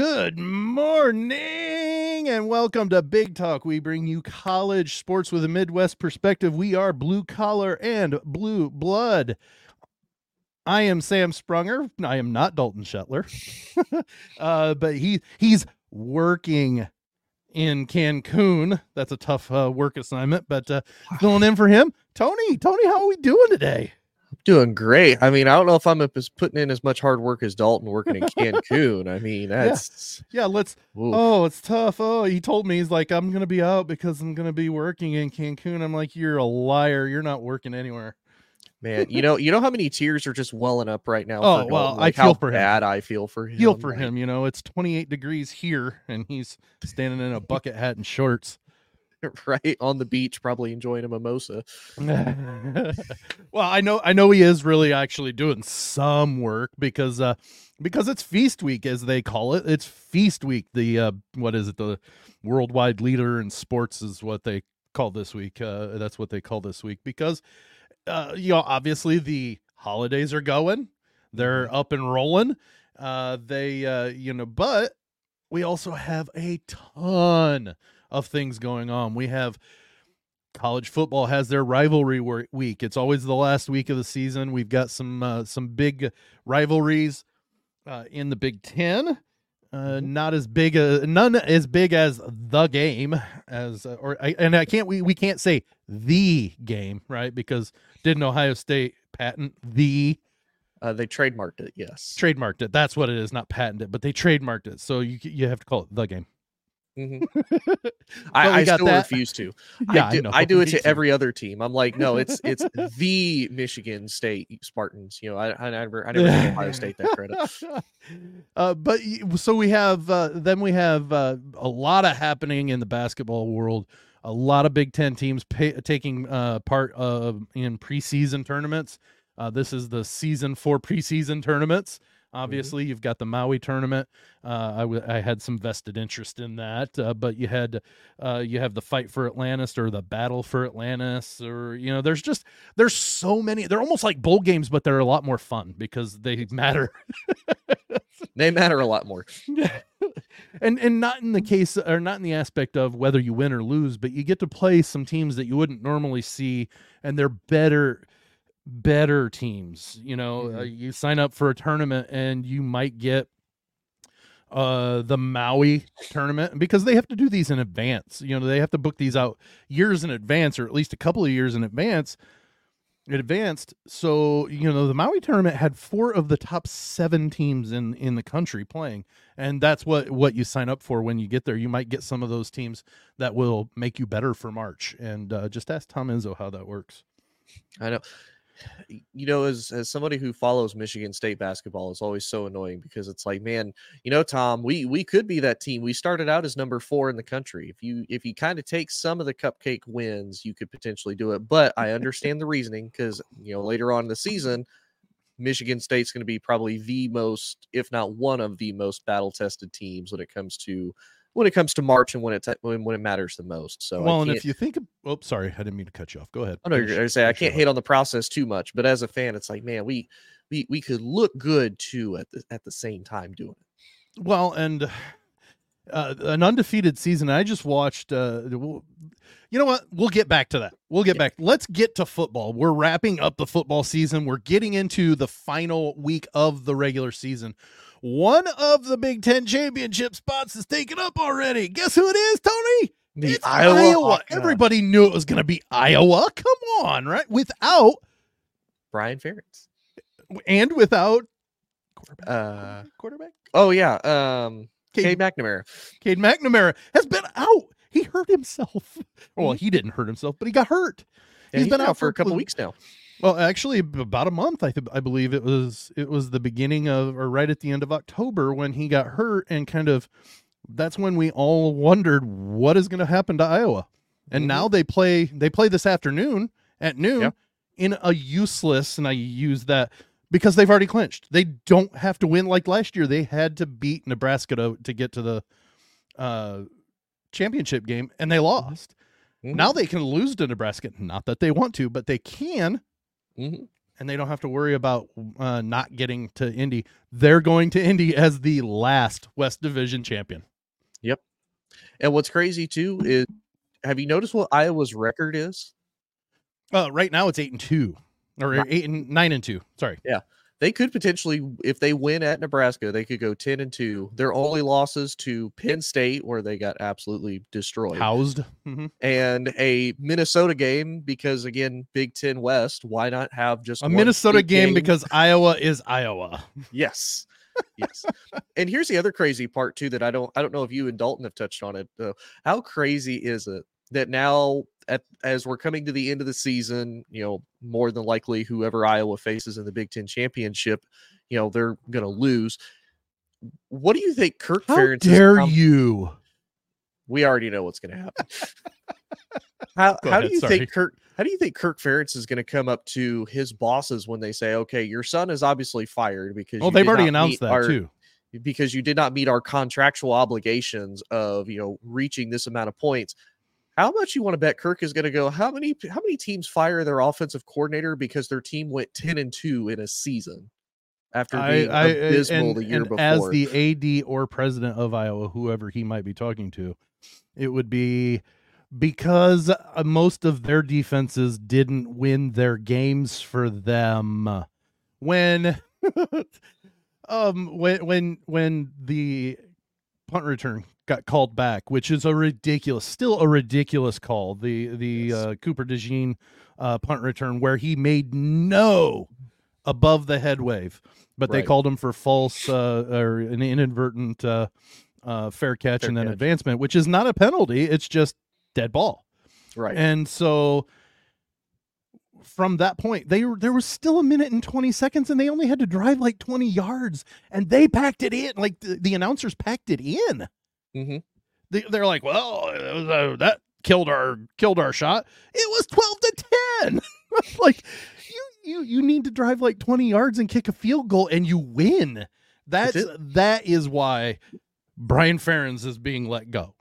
Good morning and welcome to Big Talk. We bring you college sports with a Midwest perspective. We are blue collar and blue blood. I am Sam Sprunger. I am not Dalton Shetler, uh, but he he's working in Cancun. That's a tough uh, work assignment, but uh, filling in for him, Tony. Tony, how are we doing today? Doing great. I mean, I don't know if I'm as putting in as much hard work as Dalton working in Cancun. I mean, that's Yeah, let's. oof. Oh, it's tough. Oh, he told me he's like, I'm gonna be out because I'm gonna be working in Cancun. I'm like, you're a liar. You're not working anywhere. man. You know, you know how many tears are just welling up right now. Oh, for well, Dalton? I feel how for him. I feel for him. Feel for like, him. You know, it's 28 degrees here, and he's standing in a bucket hat and shorts. right on the beach, probably enjoying a mimosa. well, I know, I know he is really actually doing some work because, uh, because it's feast week as they call it. It's feast week. The uh, what is it? The worldwide leader in sports is what they call this week. Uh, that's what they call this week because, uh, you know, obviously the holidays are going. They're up and rolling. Uh, they, uh, you know, but we also have a ton of things going on. We have college football has their rivalry week. It's always the last week of the season. We've got some uh, some big rivalries uh, in the Big Ten. Uh, not as big a none as big as the game as uh, or I, and I can't we we can't say the game right because didn't Ohio State patent the Uh, they trademarked it. Yes. trademarked it that's what it is not patented but they trademarked it so you you have to call it the game Mhm. I, I still that. refuse to. yeah I do, know, I do it to every other team. I'm like, no, it's it's the Michigan State Spartans. You know, I, I never I never give Ohio State that credit. uh, but so we have uh, then we have uh, a lot of happening in the basketball world. A lot of Big Ten teams pay, taking uh, part of in preseason tournaments. Uh, this is the season for preseason tournaments. Obviously, you've got the Maui tournament. Uh, I, w- I had some vested interest in that, uh, but you had uh, you have the fight for Atlantis or the battle for Atlantis, or you know, there's just there's so many. They're almost like bowl games, but they're a lot more fun because they matter They matter a lot more. and and not in the case or not in the aspect of whether you win or lose, but you get to play some teams that you wouldn't normally see, and they're better better teams. You know, uh, you sign up for a tournament and you might get uh the Maui tournament because they have to do these in advance. You know, they have to book these out years in advance or at least a couple of years in advance. In advanced, so you know the Maui tournament had four of the top seven teams in in the country playing, and that's what what you sign up for when you get there. You might get some of those teams that will make you better for March, and uh, just ask Tom Izzo how that works. I know. You know, as as somebody who follows Michigan State basketball, it's always so annoying because it's like, man, you know, Tom, we we could be that team. We started out as number four in the country. If you if you kind of take some of the cupcake wins, you could potentially do it. But I understand the reasoning because you know later on in the season, Michigan State's going to be probably the most, if not one of the most battle tested teams when it comes to when it comes to March and when it when, when it matters the most. So well, and if you think, oh, sorry, I didn't mean to cut you off. Go ahead. I know you're Finish- gonna say I can't hate on the process too much, but as a fan, it's like, man, we we we could look good too at the at the same time doing it. Well, and uh, an undefeated season. I just watched. Uh, you know what? We'll get back to that. We'll get Yeah. back. Let's get to football. We're wrapping up the football season. We're getting into the final week of the regular season. One of the Big Ten championship spots is taken up already. Guess who it is, Tony? The it's Iowa. Hawkeyes. Everybody knew it was going to be Iowa. Come on, right? Without Brian Ferentz. and without quarterback. Uh, quarterback. oh yeah, um, Cade, Cade McNamara. Cade McNamara has been out. He hurt himself. Well, he didn't hurt himself, but he got hurt. Yeah, He's been out for a couple weeks now. Well, actually, about a month. I th- I believe it was it was the beginning of or right at the end of October when he got hurt, and kind of that's when we all wondered what is going to happen to Iowa. And Mhm. now they play they play this afternoon at noon Yeah. in a useless, and I use that because they've already clinched. They don't have to win like last year. They had to beat Nebraska to to get to the uh, championship game, and they lost. Mhm. Now they can lose to Nebraska. Not that they want to, but they can Mhm. and they don't have to worry about uh, not getting to Indy. They're going to Indy as the last West Division champion. Yep. And what's crazy too is, have you noticed what Iowa's record is? Uh, right now it's eight and two, or eight and nine and two. Sorry. They could potentially, if they win at Nebraska, they could go ten and two. Their only losses to Penn State, where they got absolutely destroyed, Housed. hmm and a Minnesota game because again, Big Ten West. Why not have just A one Minnesota big game because Iowa is Iowa. Yes. Yes. and here's the other crazy part too that I don't I don't know if you and Dalton have touched on it. Uh, how crazy is it that now at, as we're coming to the end of the season, you know, more than likely whoever Iowa faces in the Big 10 championship, you know, they're going to lose. What do you think Kirk How Ferentz dare com- you? We already know what's going to happen. how Go how ahead, do you sorry. think Kirk how do you think Kirk Ferentz is going to come up to his bosses when they say, "Okay, your son is obviously fired because Well, you they've already announced that our- too. because you did not meet our contractual obligations of you know reaching this amount of points how much you want to bet kirk is going to go how many how many teams fire their offensive coordinator because their team went 10 and 2 in a season after being I, abysmal and, the year and before? as the AD or president of Iowa, whoever he might be talking to, it would be because uh, most of their defenses didn't win their games for them when um when when when the punt return got called back which is a ridiculous still a ridiculous call the the Yes. uh, Cooper DeJean uh punt return where he made no above the head wave but they called him for false uh or an inadvertent uh uh fair catch Fair and then catch. advancement which is not a penalty it's just dead ball right and so from that point, they there was still a minute and 20 seconds and they only had to drive like 20 yards and they packed it in. Like the, the announcers packed it in. Hmm They, they're like, well, uh, that killed our killed our shot. It was 12 to 10. like you you you need to drive like 20 yards and kick a field goal and you win. That's That's that is why Brian Ferentz is being let go.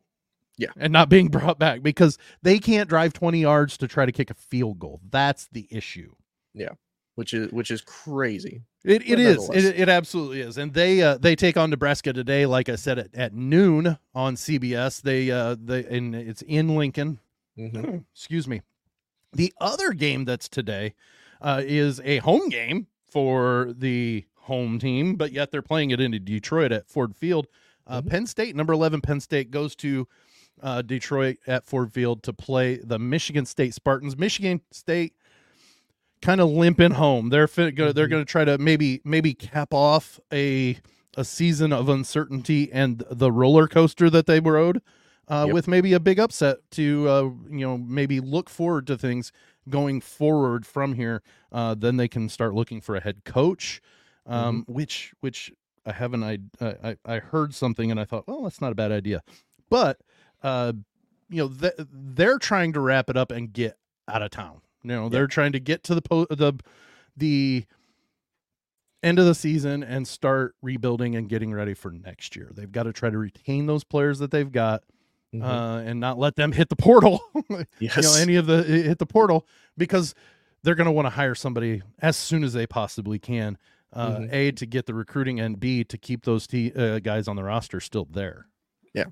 Yeah. And not being brought back because they can't drive 20 yards to try to kick a field goal. That's the issue. Yeah. Which is which is crazy It, it is. It, it absolutely is. And they uh, they take on Nebraska today, like I said at, at noon on CBS. They uh they and it's in Lincoln. Mhm. Excuse me. The other game that's today uh, is a home game for the home team, but yet they're playing it in Detroit at Ford Field. Uh, Mhm. Penn State, number eleven, Penn State goes to uh, Detroit at Ford Field to play the Michigan State Spartans. Michigan State kind of limping home. They're fit, go, they're Mhm. going to try to maybe maybe cap off a a season of uncertainty and the roller coaster that they rode uh, Yep. with maybe a big upset to uh, you know maybe look forward to things going forward from here. Uh, then they can start looking for a head coach, um, which which I haven't I, I I heard something and I thought, well, that's not a bad idea, but uh, you know th- they're trying to wrap it up and get out of town. You know, they're trying to get to the po- the the end of the season and start rebuilding and getting ready for next year. They've got to try to retain those players that they've got Mhm. uh, and not let them hit the portal. yes you know, any of the hit the portal because they're going to want to hire somebody as soon as they possibly can. Uh, Mhm. A to get the recruiting and B to keep those t- uh, guys on the roster still there. Yeah.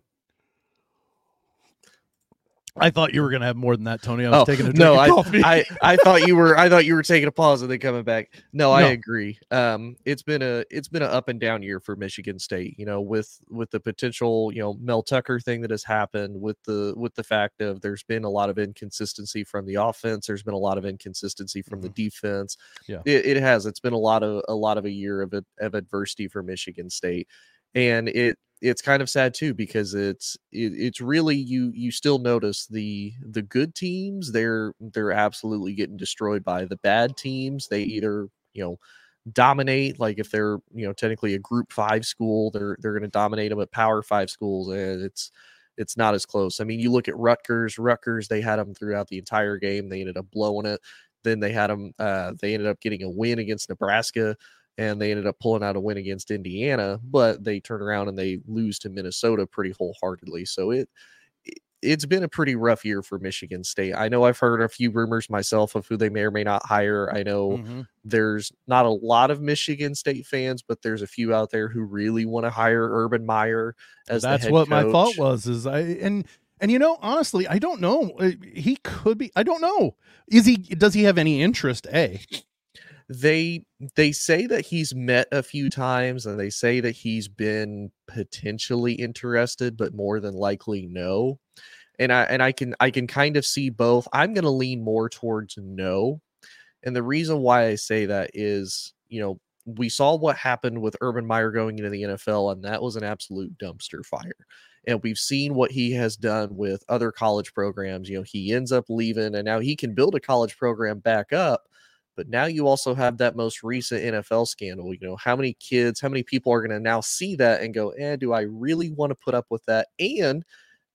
I thought you were going to have more than that, Tony. I was Oh, taking a drink no, I, coffee. I, I thought you were I thought you were taking a pause and then coming back. No, I agree. Um, it's been a it's been an up and down year for Michigan State. You know, with with the potential you know Mel Tucker thing that has happened, with the with the fact of there's been a lot of inconsistency from the offense. There's been a lot of inconsistency from the defense. Yeah. it, it has. It's been a lot of a lot of a year of of adversity for Michigan State, and it it's kind of sad too because it's it, it's really you you still notice the the good teams they're they're absolutely getting destroyed by the bad teams. They either you know dominate like if they're you know technically a group 5 school they're they're going to dominate them at power 5 schools and it's it's not as close. I mean you look at Rutgers Rutgers they had them throughout the entire game they ended up blowing it. Then they had them uh they ended up getting a win against Nebraska and they ended up pulling out a win against Indiana, but they turn around and they lose to Minnesota pretty wholeheartedly. So it, it it's been a pretty rough year for Michigan State. I know I've heard a few rumors myself of who they may or may not hire. I know Mhm. there's not a lot of Michigan State fans, but there's a few out there who really want to hire Urban Meyer as the That's what my thought was. Is I and and you know honestly, I don't know. Uh, He could be. I don't know. Is he? Does he have any interest? A. they they say that he's met a few times and they say that he's been potentially interested but more than likely no and i and i can i can kind of see both. I'm going to lean more towards no and the reason why i say that is you know we saw what happened with urban meyer going into the nfl and that was an absolute dumpster fire and we've seen what he has done with other college programs you know he ends up leaving and now he can build a college program back up but now you also have that most recent NFL scandal. You know, how many kids, how many people are going to now see that and go, eh, do I really want to put up with that? And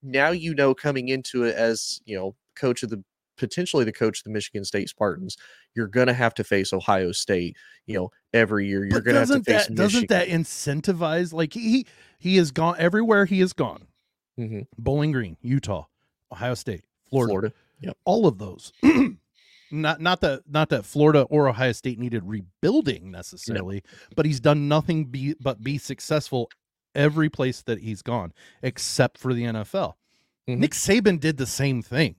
now you know coming into it as, you know, coach of the potentially the coach of the Michigan State Spartans, you're going to have to face Ohio State, you know, every year. You're going to have to doesn't face that doesn't that incentivize? Like he he has gone everywhere he has gone. Mhm. Bowling Green, Utah, Ohio State, Florida, Florida. all of those. not not that not that Florida or Ohio State needed rebuilding necessarily, but he's done nothing be, but be successful every place that he's gone except for the NFL. Mhm. Nick Saban did the same thing.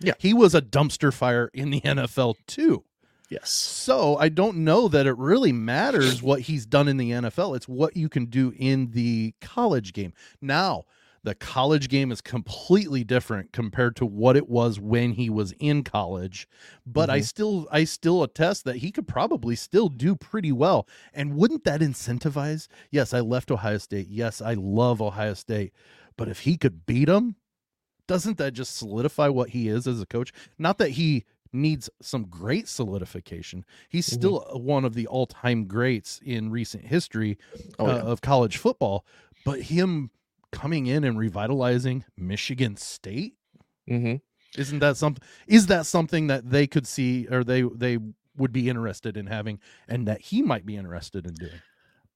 Yeah. He was a dumpster fire in the NFL too. Yes. So I don't know that it really matters what he's done in the NFL. It's what you can do in the college game. Now, the college game is completely different compared to what it was when he was in college. But I Mhm. still I still attest that he could probably still do pretty well. And wouldn't that incentivize? Yes, I left Ohio State. Yes, I love Ohio State. But if he could beat them, doesn't that just solidify what he is as a coach? Not that he needs some great solidification. He's Mhm. still one of the all-time greats in recent history Oh, uh, yeah. of college football, but him coming in and revitalizing Michigan State, Mhm. isn't that something is that something that they could see or they they would be interested in having and that he might be interested in doing?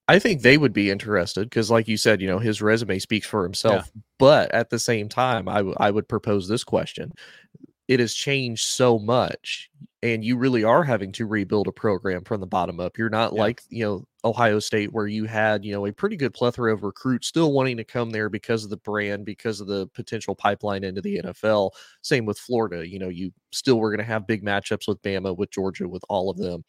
I think they would be interested because, like you said, you know, his resume speaks for himself. But at the same time, I, w- I would propose this question. It has changed so much, and you really are having to rebuild a program from the bottom up. You're not Yeah. like, you know, Ohio State, where you had, you know, a pretty good plethora of recruits still wanting to come there because of the brand, because of the potential pipeline into the NFL. Same with Florida. You know, you still were going to have big matchups with Bama, with Georgia, with all of them.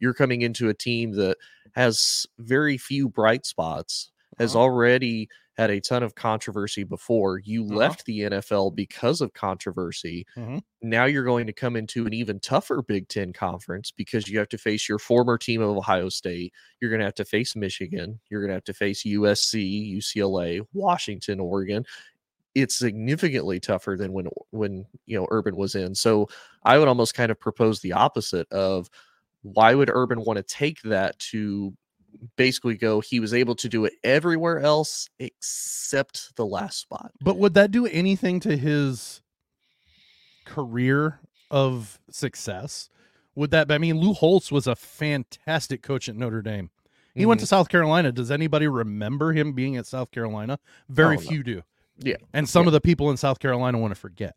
You're coming into a team that has very few bright spots, has Uh-huh. already had a ton of controversy before. You Uh-huh. left the NFL because of controversy. Mhm. Now you're going to come into an even tougher Big Ten conference because you have to face your former team of Ohio State. You're going to have to face Michigan. You're going to have to face USC, UCLA, Washington, Oregon. It's significantly tougher than when when you know Urban was in. So I would almost kind of propose the opposite of why would Urban want to take that to basically go he was able to do it everywhere else except the last spot. But would that do anything to his career of success? Would that I mean Lou Holtz was a fantastic coach at Notre Dame. He went to mm-hmm. South Carolina. Does anybody remember him being at South Carolina? Very Oh, no. few do. Yeah. And some Yeah. of the people in South Carolina want to forget.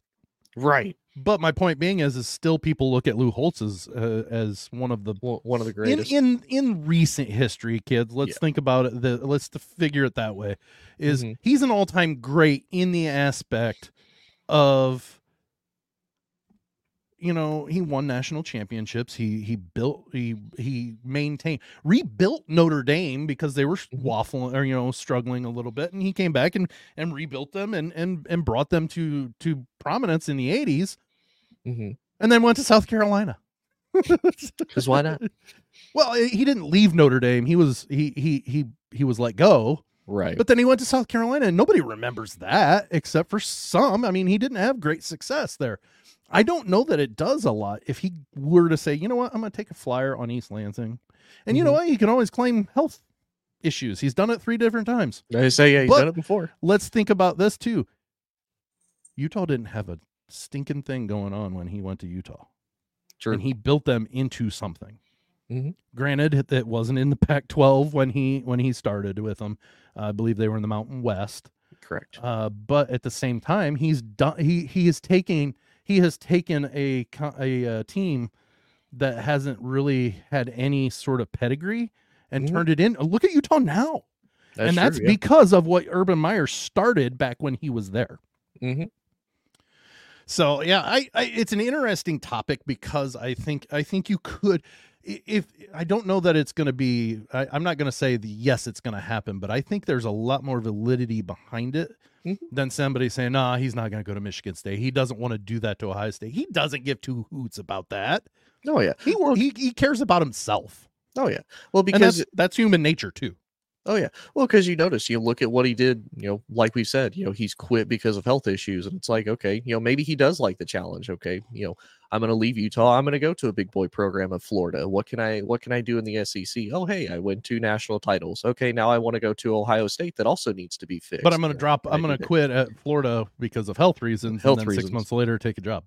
Right But my point being is, is still people look at Lou Holtz as uh, as one of the One one of the in greatest. in in recent history, kids. Let's Yeah. think about it. The, let's to figure it that way. Is Mhm. he's an all time great in the aspect of you know he won national championships. He he built he he maintained rebuilt Notre Dame because they were Mhm. waffling or you know struggling a little bit, and he came back and and rebuilt them and and and brought them to to prominence in the eighties, Mhm. and then went to South Carolina. Because why not? Well, he didn't leave Notre Dame. He was he he he he was let go, Right. but then he went to South Carolina, and nobody remembers that except for some. I mean, he didn't have great success there. I don't know that it does a lot. If he were to say, you know what, I'm going to take a flyer on East Lansing, and you know Mhm. what, he can always claim health issues. He's done it three different times. I say yeah, he's But- done it before. Let's think about this too. Utah didn't have a stinking thing going on when he went to Utah. True. and he built them into something. Mhm. Granted, it- it wasn't in the Pac-12 when he when he started with them. I believe they were in the Mountain West. Correct. Uh, but at the same time, he's done. He he is taking he has taken a co- a, uh team that hasn't really had any sort of pedigree and Mhm. turned it in. Look at Utah now, and that's true, yeah. because of what Urban Meyer started back when he was there. Mhm. So yeah, I, I it's an interesting topic because I think I think you could if I don't know that it's going to be I, I'm not going to say the yes it's going to happen, but I think there's a lot more validity behind it Mhm. than somebody saying nah he's not going to go to Michigan State. He doesn't want to do that to Ohio State. He doesn't give two hoots about that. Oh yeah. He he, he cares about himself, Oh yeah. Well, because that's that's human nature too. Oh yeah. Well, because you notice, you look at what he did. You know, like we said, you know, he's quit because of health issues, and it's like, okay, you know, maybe he does like the challenge. Okay, you know, I'm going to leave Utah. I'm going to go to a big boy program of Florida. What can I What can I do in the SEC? Oh, hey, I win two national titles. Okay, now I want to go to Ohio State. That also needs to be fixed. But I'm going to You know, drop. I'm gonna quit at Florida because of health reasons. Health and then reasons. Six months later, take a job.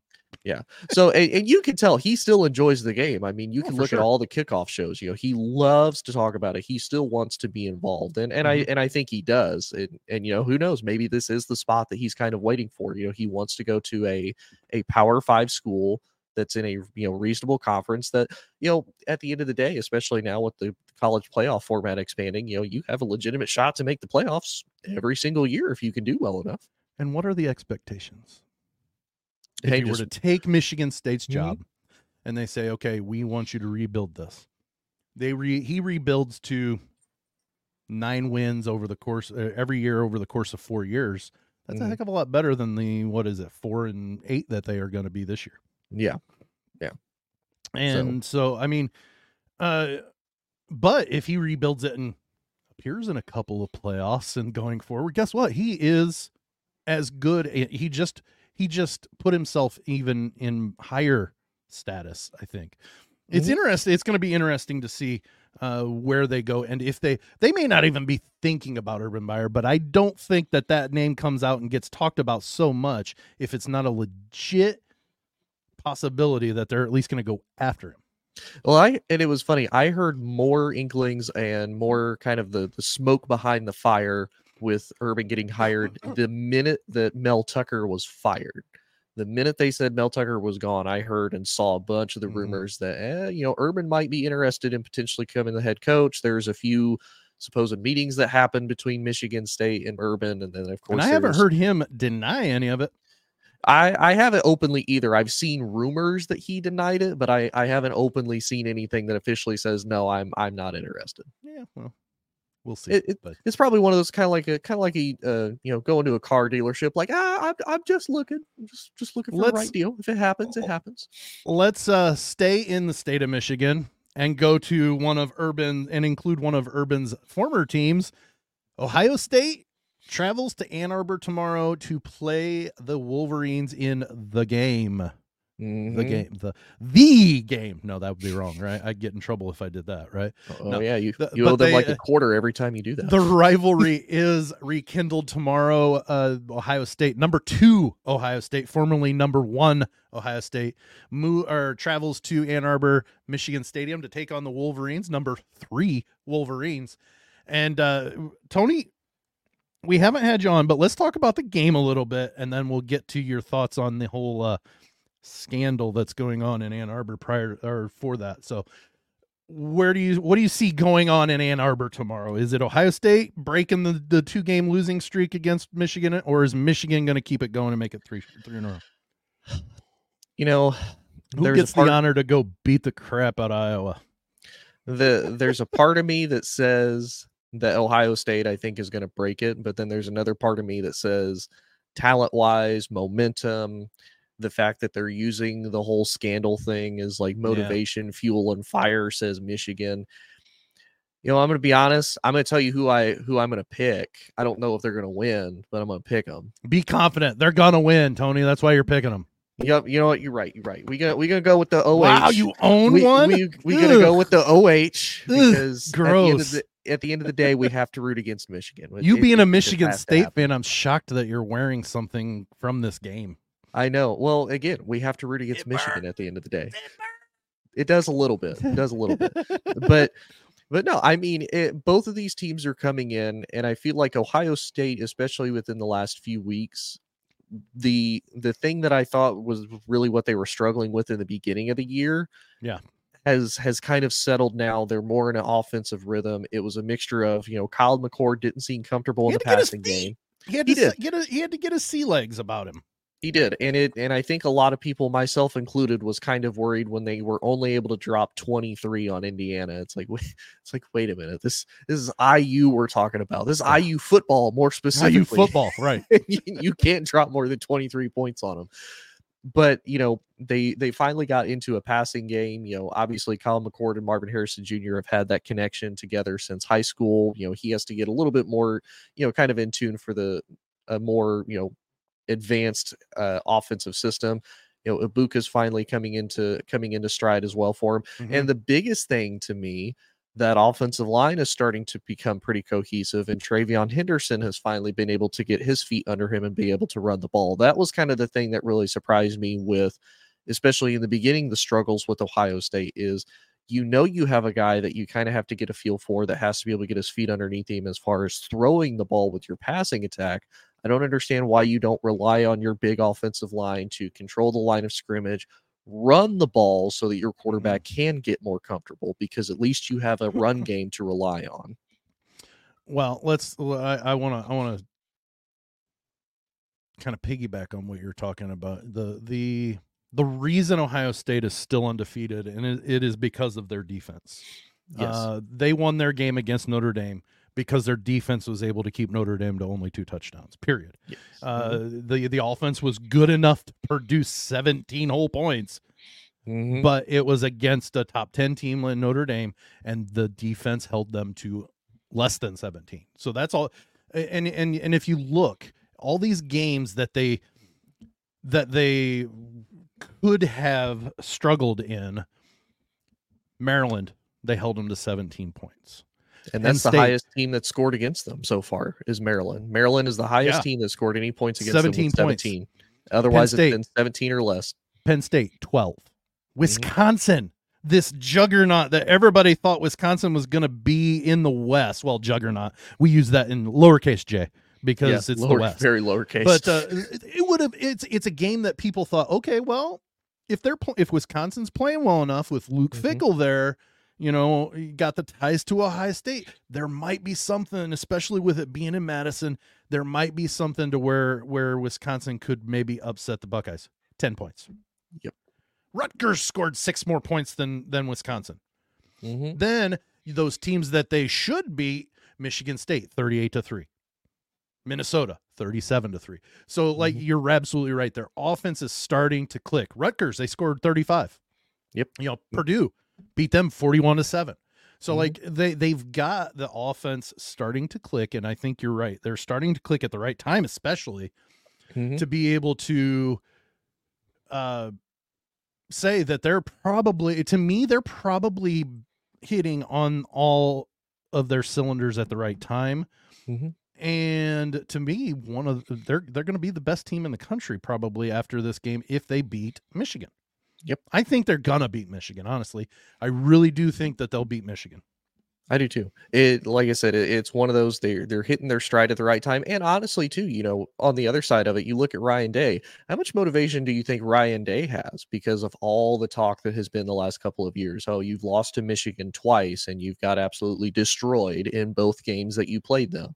So, and, and you can tell he still enjoys the game. I mean, you Oh, can look sure. at all the kickoff shows. You know, he loves to talk about it. He still wants to be involved, and and I Mm-hmm. and I think he does. And and you know, who knows? Maybe this is the spot that he's kind of waiting for. You know, he wants to go to a a Power Five school that's in a you know reasonable conference. That you know, at the end of the day, especially now with the college playoff format expanding, you know, you have a legitimate shot to make the playoffs every single year if you can do well enough. And what are the expectations? If Hey, you just- were to take Michigan State's Mhm. job and they say, okay, we want you to rebuild this. They re he rebuilds to nine wins over the course uh, every year over the course of four years. That's a Mhm. heck of a lot better than the what is it four and eight that they are going to be this year. Yeah, yeah. And so, I mean, uh, but if he rebuilds it and appears in a couple of playoffs and going forward, guess what? He is as good. He just he just put himself even in higher status. I think it's Mhm. interesting. It's going to be interesting to see uh, where they go and if they they may not even be thinking about Urban Meyer, but I don't think that that name comes out and gets talked about so much if it's not a legit possibility that they're at least going to go after him. Well, I and it was funny. I heard more inklings and more kind of the the smoke behind the fire with Urban getting hired the minute that Mel Tucker was fired. The minute they said Mel Tucker was gone, I heard and saw a bunch of the Mhm. rumors that eh, you know Urban might be interested in potentially coming the head coach. There's a few supposed meetings that happened between Michigan State and Urban, and then of course And I haven't heard him deny any of it. I I haven't openly either. I've seen rumors that he denied it, but I I haven't openly seen anything that officially says no. I'm I'm not interested. Yeah, well, we'll see. It- it- but It's probably one of those kind of like a kind of like a uh, you know going to a car dealership like ah I'm, I'm just looking I'm just just looking for the Let's- right deal. If it happens, it happens. let's uh, stay in the state of Michigan and go to one of Urban and include one of Urban's former teams. Ohio State travels to Ann Arbor tomorrow to play the Wolverines in the game. The Mhm. game, the the game. No, that would be wrong, right? I'd get in trouble if I did that, right? Oh No, yeah, you the- you owe them they, like uh, a quarter every time you do that. The rivalry is rekindled tomorrow. Uh, Ohio State, number two, Ohio State, formerly number one, Ohio State, mo- or travels to Ann Arbor, Michigan Stadium to take on the Wolverines, number three Wolverines. And uh, Tony, we haven't had you on, but let's talk about the game a little bit, and then we'll get to your thoughts on the whole uh, scandal that's going on in Ann Arbor prior or for that. So, where do you what do you see going on in Ann Arbor tomorrow? Is it Ohio State breaking the, the two game losing streak against Michigan, or is Michigan going to keep it going and make it three three in a row? you know, Who gets part- the honor to go beat the crap out of Iowa? the there's a part of me that says that Ohio State I think is going to break it, but then there's another part of me that says talent wise, momentum, the fact that they're using the whole scandal thing is like motivation, fuel, and fire. Says Michigan. You know, I'm going to be honest. I'm going to tell you who I who I'm going to pick. I don't know if they're going to win, but I'm going to pick them. Be confident. They're gonna win, Tony. That's why you're picking them. Yep. You know what? You're right. You're right. We gonna we gonna go with the OH. Wow, you own we, one. We we gonna go with the OH because at the, end gross. of the, at the end of the day, we have to root against Michigan. You it- being it a Michigan State fan, I'm shocked that you're wearing something from this game. I know. Well, again, we have to root against Michigan at the end of the day. It does a little bit. It does a little bit. But but no, I mean, it, both of these teams are coming in, and I feel like Ohio State, especially within the last few weeks, the the thing that I thought was really what they were struggling with in the beginning of the year, Yeah. has has kind of settled now. They're more in an offensive rhythm. It was a mixture of you know Kyle McCord didn't seem comfortable in the to get his passing game. He had He to get a, he had to get his sea legs about him. He did, and it and I think a lot of people, myself included, was kind of worried when they were only able to drop 23 on Indiana. It's like, wait, it's like, wait a minute, this this is IU we're talking about. This Yeah. IU football, more specifically. IU football, right? you, you can't drop more than 23 points on them. But you know, they they finally got into a passing game. You know, obviously Colin McCord and Marvin Harrison Jr. have had that connection together since high school. You know, he has to get a little bit more, you know, kind of in tune for the a more, you know, advanced uh, offensive system. You know, Egbuka's finally coming into coming into stride as well for him. Mhm. And the biggest thing to me, that offensive line is starting to become pretty cohesive, and TreVeyon Henderson has finally been able to get his feet under him and be able to run the ball. That was kind of the thing that really surprised me with, especially in the beginning, the struggles with Ohio State is you know you have a guy that you kind of have to get a feel for that has to be able to get his feet underneath him as far as throwing the ball with your passing attack. I don't understand why you don't rely on your big offensive line to control the line of scrimmage, run the ball so that your quarterback can get more comfortable because at least you have a run game to rely on. Well, let's. I want to. I want to kind of piggyback on what you're talking about. The the the reason Ohio State is still undefeated, and it, it is because of their defense. Yes. Uh, they won their game against Notre Dame because their defense was able to keep Notre Dame to only two touchdowns. Period. Yes. Uh, the the offense was good enough to produce 17 whole points, Mhm. but it was against a top 10 team in Notre Dame, and the defense held them to less than 17. So that's all. And and and if you look, all these games that they that they could have struggled in, Maryland, they held them to 17 points. And that's the highest team that scored against them so far is Maryland. Maryland is the highest Yeah. team that scored any points against them 17 with points. 17. Otherwise, it's been 17 or less. Penn State 12. Mm-hmm. Wisconsin, this juggernaut that everybody thought Wisconsin was going to be in the West. Well, juggernaut. We use that in lowercase j because Yeah, it's lower- the West. very lowercase. But uh, it, would have it's it's a game that people thought, okay, well, if they're pl- if Wisconsin's playing well enough with Luke Mhm. Fickell there, you know, you got the ties to Ohio State. There might be something, especially with it being in Madison, there might be something to where where Wisconsin could maybe upset the Buckeyes. 10 points. Yep. Rutgers scored 6 more points than than Wisconsin. Mhm. Then those teams that they should beat, Michigan State 38 to 3. Minnesota 37 to 3. So like Mhm. you're absolutely right. Their offense is starting to click. Rutgers, they scored 35. Yep. You know, Purdue beat them 41 to 7. So Mhm. like they they've got the offense starting to click and I think you're right. They're starting to click at the right time especially Mhm. to be able to uh say that they're probably to me they're probably hitting on all of their cylinders at the right time Mhm. and to me one of the- they're they're going to be the best team in the country probably after this game if they beat Michigan. Yep. I think they're going to beat Michigan honestly. I really do think that they'll beat Michigan. I do too. It, like I said, it, it's one of those they're they're hitting their stride at the right time. And honestly, too, you know, on the other side of it, you look at Ryan Day. How much motivation do you think Ryan Day has because of all the talk that has been the last couple of years? Oh, you've lost to Michigan twice, and you've got absolutely destroyed in both games that you played them.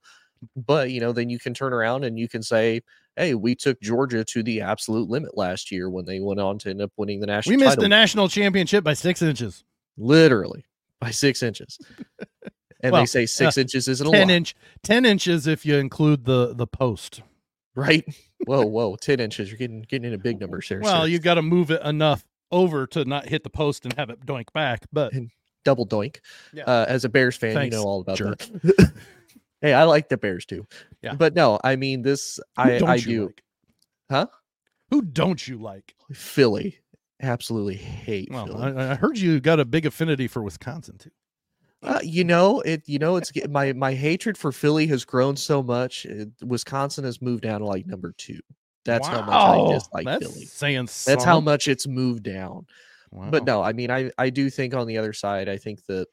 But you know, then you can turn around and you can say, "Hey, we took Georgia to the absolute limit last year when they went on to end up winning the national." We missed title the national championship by 6 inches. literally by six inches. And Well, they say six inches isn't a 10 lot, inch 10 inches if you include the the post. right? Whoa, whoa, ten inches. You're getting getting into big numbers here. Well, sir. you got to move it enough over to not hit the post and have it doink back. But double doink. Yeah. Uh, as a Bears fan, Thanks, you know all about jerk. that. hey, I like the Bears too. Yeah. But no, I mean this. who I don't I you do like? Huh? Who don't you like? Philly. Absolutely hate Well, Philly. I, I heard you got a big affinity for Wisconsin too. Uh, you know it. You know it's my my hatred for Philly has grown so much. uh, Wisconsin has moved down to like number two. That's how much I Wow, dislike that's Philly. Saying That's how much it's moved down. Wow. But no, I mean, I I do think on the other side, I think that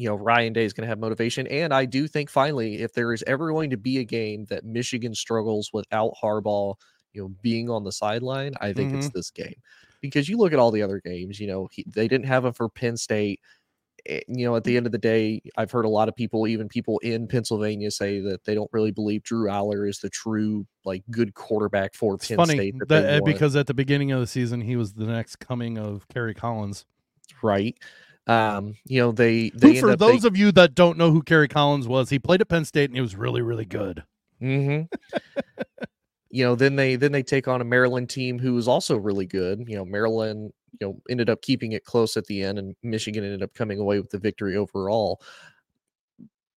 you know Ryan Day is going to have motivation, and I do think finally, if there is ever going to be a game that Michigan struggles without Harbaugh, you know, being on the sideline, I think it's Mhm. this game because you look at all the other games. You know, he, they didn't have him for Penn State. eh, You know, at the end of the day, I've heard a lot of people, even people in Pennsylvania, say that they don't really believe Drew Allar is the true like good quarterback for It's Penn funny State. That that, want. because at the beginning of the season he was the next coming of Kerry Collins. right, um, you know, they they Who, end for up they- those of you that don't know who Kerry Collins was, he played at Penn State and he was really, really good. hmm you know, then they then they take on a Maryland team who is also really good. You know, Maryland, you know, ended up keeping it close at the end, and Michigan ended up coming away with the victory overall.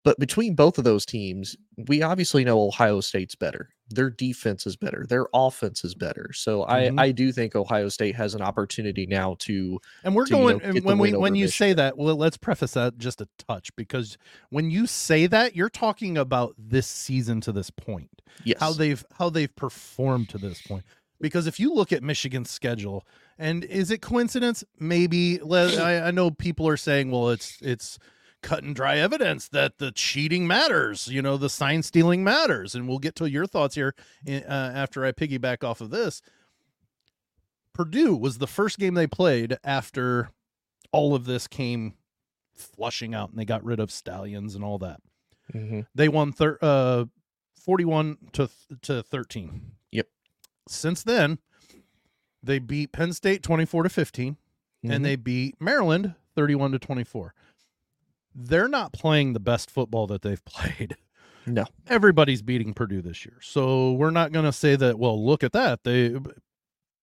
But between both of those teams, we obviously know Ohio State's better. Their defense is better. Their offense is better. So Mhm. I I do think Ohio State has an opportunity now to And we're to, you know, going and when we when you say that, well, let's preface that just a touch because when you say that, you're talking about this season to this point. yes how they've how they've performed to this point. Because if you look at Michigan's schedule, and is it coincidence? Maybe I, I know people are saying, well, it's it's cut and dry evidence that the cheating matters. You know, the sign stealing matters, and we'll get to your thoughts here uh, after I piggyback off of this. Purdue was the first game they played after all of this came flushing out, and they got rid of Stalions and all that Mhm. they won thir- uh 41 to to 13 Yep. since then they beat penn state 24 to 15 Mhm. and they beat maryland 31 to 24 they're not playing the best football that they've played No. everybody's beating purdue this year so we're not going to say that well look at that they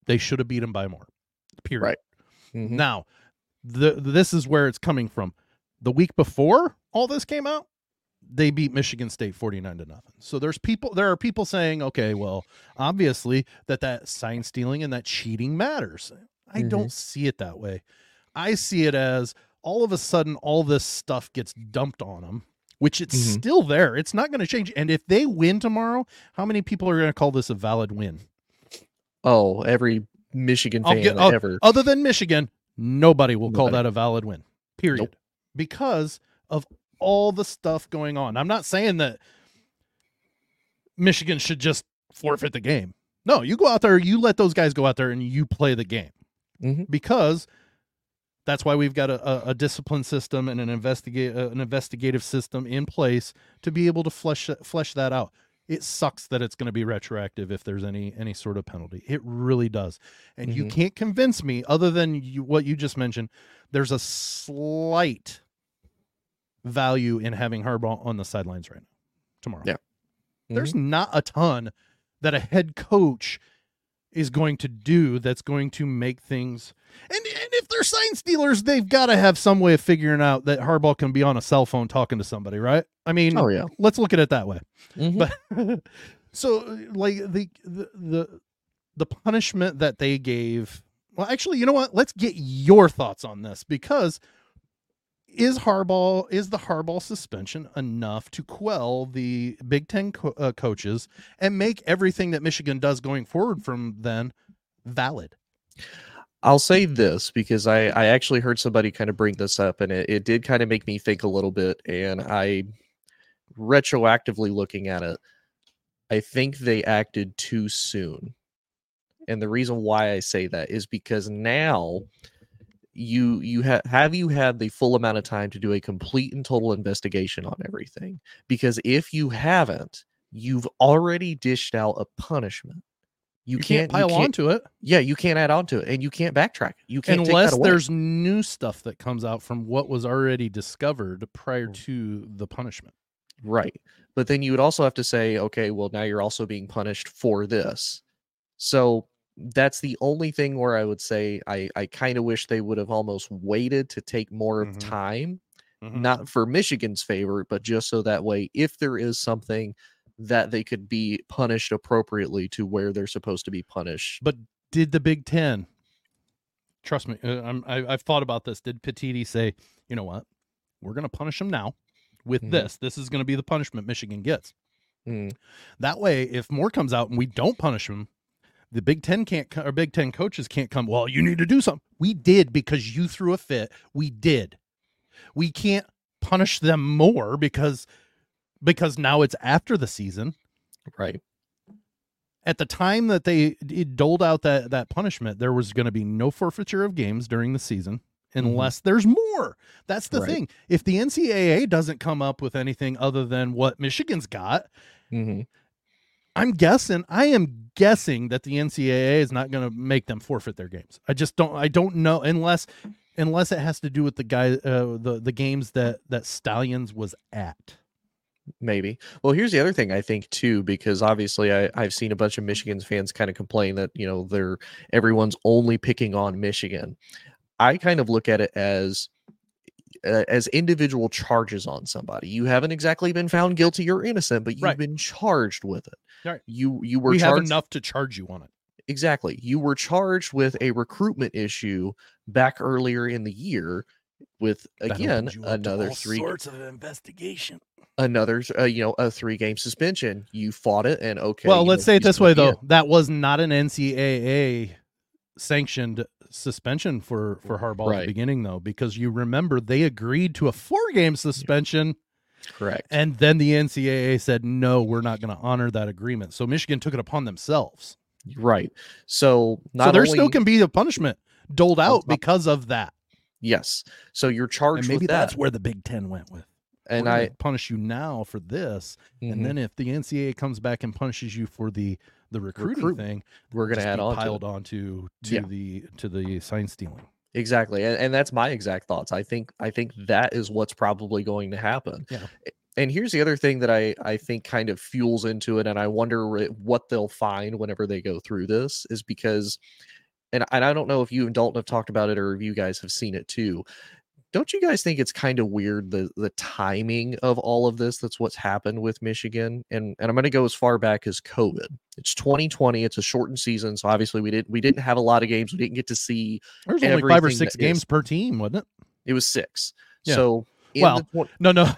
they should have beat them by more period Right. Mhm. now the this is where it's coming from the week before all this came out they beat Michigan State 49 to nothing. So there's people there are people saying, okay, well, obviously that that sign stealing and that cheating matters. I Mhm. don't see it that way. I see it as all of a sudden all this stuff gets dumped on them, which it's Mhm. still there. It's not going to change. And if they win tomorrow, how many people are going to call this a valid win? Oh, every Michigan fan get- I'll- ever. Other than Michigan, nobody will call that a valid win. Period. Nope. Because of all the stuff going on. I'm not saying that Michigan should just forfeit the game. No, you go out there, you let those guys go out there and you play the game. Mhm. Because that's why we've got a, a, a discipline system and an investigate uh, an investigative system in place to be able to flesh flesh that out. It sucks that it's going to be retroactive if there's any any sort of penalty. It really does, and you Mhm. can't convince me other than you, what you just mentioned. There's a slight value in having Harbaugh on the sidelines right now tomorrow. Yeah. There's not a ton that a head coach is going to do that's going to make things and, and if they're sign stealers, they've got to have some way of figuring out that Harbaugh can be on a cell phone talking to somebody, right? I mean, Oh yeah. let's look at it that way. Mhm. But so like the, the the the punishment that they gave well actually you know what let's get your thoughts on this because is Harbaugh is the Harbaugh suspension enough to quell the Big 10 co- uh, coaches and make everything that Michigan does going forward from then valid I'll say this because I, I actually heard somebody kind of bring this up and it, it did kind of make me think a little bit. And I, retroactively looking at it, I think they acted too soon. And the reason why I say that is because now you you have have you had the full amount of time to do a complete and total investigation on everything because if you haven't you've already dished out a punishment you, you, can't, pile you can't, onto it yeah, you can't add on to it, and you can't backtrack. You can't unless there's new stuff that comes out from what was already discovered prior Mm. to the punishment right. But then you would also have to say, okay, well now you're also being punished for this. So that's the only thing where I would say I I kind of wish they would have almost waited to take more of Mhm. time, Mhm. not for Michigan's favor, but just so that way if there is something that they could be punished appropriately to where they're supposed to be punished. But did the Big Ten? Trust me, uh, I'm, I, I've thought about this. Did Petitti say, you know what, we're going to punish them now with Mhm. this? This is going to be the punishment Michigan gets. Mm, That way, if more comes out and we don't punish them, the Big Ten can't, or Big Ten coaches can't come. Well, you need to do something. We did because you threw a fit. We did. We can't punish them more because because now it's after the season. Right. At the time that they doled out that that punishment, there was going to be no forfeiture of games during the season unless there's more. That's the Mm-hmm. Right. thing. If the NCAA doesn't come up with anything other than what Michigan's got, hmm I'm guessing. I am guessing that the NCAA is not going to make them forfeit their games. I just don't. I don't know unless unless it has to do with the guy uh, the the games that that Stalions was at. Maybe. Well, here's the other thing I think too, because obviously I, I've seen a bunch of Michigan's fans kind of complain that you know they're everyone's only picking on Michigan. I kind of look at it as uh, as individual charges on somebody. You haven't exactly been found guilty or innocent, but you've Right. been charged with it. Right. You you were we have charged enough to charge you on it. exactly. You were charged with a recruitment issue back earlier in the year with again opens you up to another three sorts of investigation. another uh, you know a three game suspension you fought it and okay well, let's know, say it this way be though. That was not an NCAA sanctioned suspension for for Harbaugh at the beginning though because you remember they agreed to a four game suspension. Correct. And then the NCAA said no we're not going to honor that agreement. So Michigan took it upon themselves. Right. So not so there only, still can be a punishment doled out top- because of that. Yes. So you're charged and maybe that. that's where the Big 10 went with. And i punish you now for this. Mhm, and then if the NCAA comes back and punishes you for the the recruiting Recruit- thing we're gonna just add on to piled it. onto to Yeah. the to the sign stealing. exactly and, and that's my exact thoughts i think i think that is what's probably going to happen Yeah. And here's the other thing that i i think kind of fuels into it and i wonder what they'll find whenever they go through this is because and, and i don't know if you and dalton have talked about it or if you guys have seen it too don't you guys think it's kind of weird the the timing of all of this that's what's happened with michigan and and i'm going to go as far back as covid it's 2020 it's a shortened season so obviously we didn't we didn't have a lot of games we didn't get to see There's only five or six games is- per team, wasn't it? it was six Yeah. so Well, twen- No, no.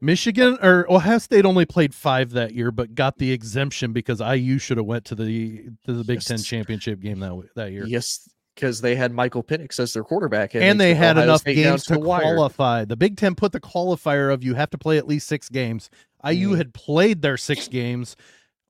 Michigan or Ohio State only played five that year, but got the exemption because IU should have went to the to the Big Ten championship game that that year. yes because they had michael Penix as their quarterback and they took had Ohio enough State games to qualify. The Big Ten put the qualifier of you have to play at least six games. IU Mhm. had played their six games.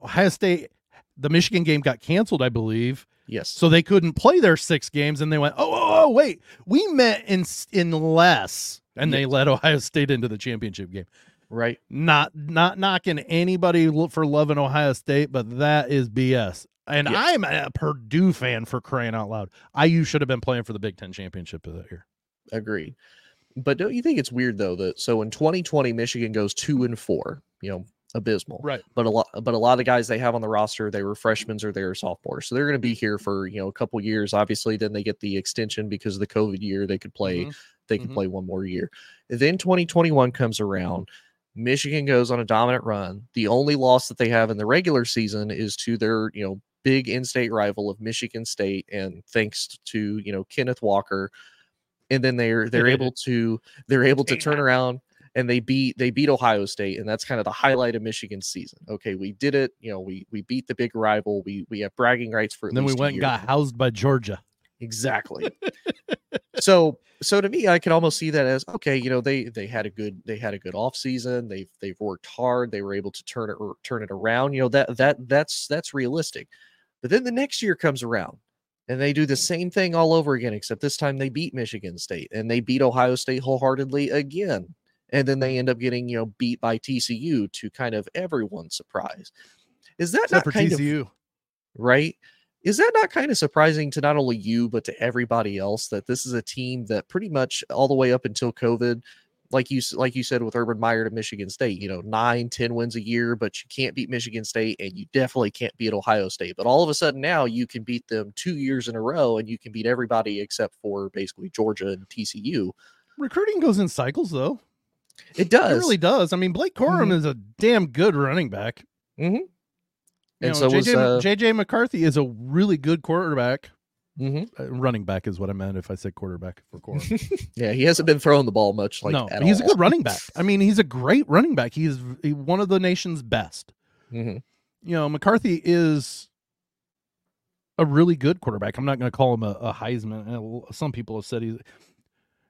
Ohio State, the Michigan game got canceled, I believe, yes so they couldn't play their six games. And they went, oh, oh, oh wait, we met in in less, and they let Ohio State into the championship game. right Not not knocking anybody for loving Ohio State, but that is BS. And Yes. I'm a Purdue fan for crying out loud. IU should have been playing for the Big Ten championship of that year. Agreed. But don't you think it's weird though that so in 2020 Michigan goes two and four, you know, abysmal. Right. But a lot, but a lot of guys they have on the roster, they were freshmen or they were sophomores, so they're going to be here for you know a couple years. Obviously, then they get the extension because of the COVID year. They could play, Mhm. they could Mhm. play one more year. Then 2021 comes around. Michigan goes on a dominant run. The only loss that they have in the regular season is to their you know big in-state rival of Michigan State, and thanks to you know Kenneth Walker, and then they're they're able to they're able to turn around and they beat they beat Ohio State, and that's kind of the highlight of Michigan's season. Okay, we did it. You know, we we beat the big rival. We we have bragging rights for. Then we went and got housed by Georgia. exactly. so so to me, I could almost see that as okay. You know, they they had a good they had a good off season. They've they've worked hard. They were able to turn it or turn it around. You know that that that's that's realistic. But then the next year comes around. And they do the same thing all over again, except this time they beat Michigan State and they beat Ohio State wholeheartedly again and then they end up getting you know beat by TCU to kind of everyone's surprise. Is that Except not kind TCU. of right? Is that not kind of surprising to not only you but to everybody else that this is a team that pretty much all the way up until COVID, like you like you said with Urban Meyer to Michigan State, you know, nine, ten wins a year, but you can't beat Michigan State and you definitely can't beat Ohio State. But all of a sudden now you can beat them two years in a row and you can beat everybody except for basically Georgia and TCU. Recruiting goes in cycles, though. It does. It really does. I mean, Blake Corum Mhm. is a damn good running back. Mhm. You And know, so was, uh, JJ McCarthy is a really good quarterback. Mhm. Uh, running back is what I meant if I said quarterback for Corum. Yeah, he hasn't been throwing the ball much. Like no, he's a good running back. I mean, he's a great running back. He's he- one of the nation's best. Mhm. You know, McCarthy is a really good quarterback. I'm not going to call him a, a Heisman. Some people have said he's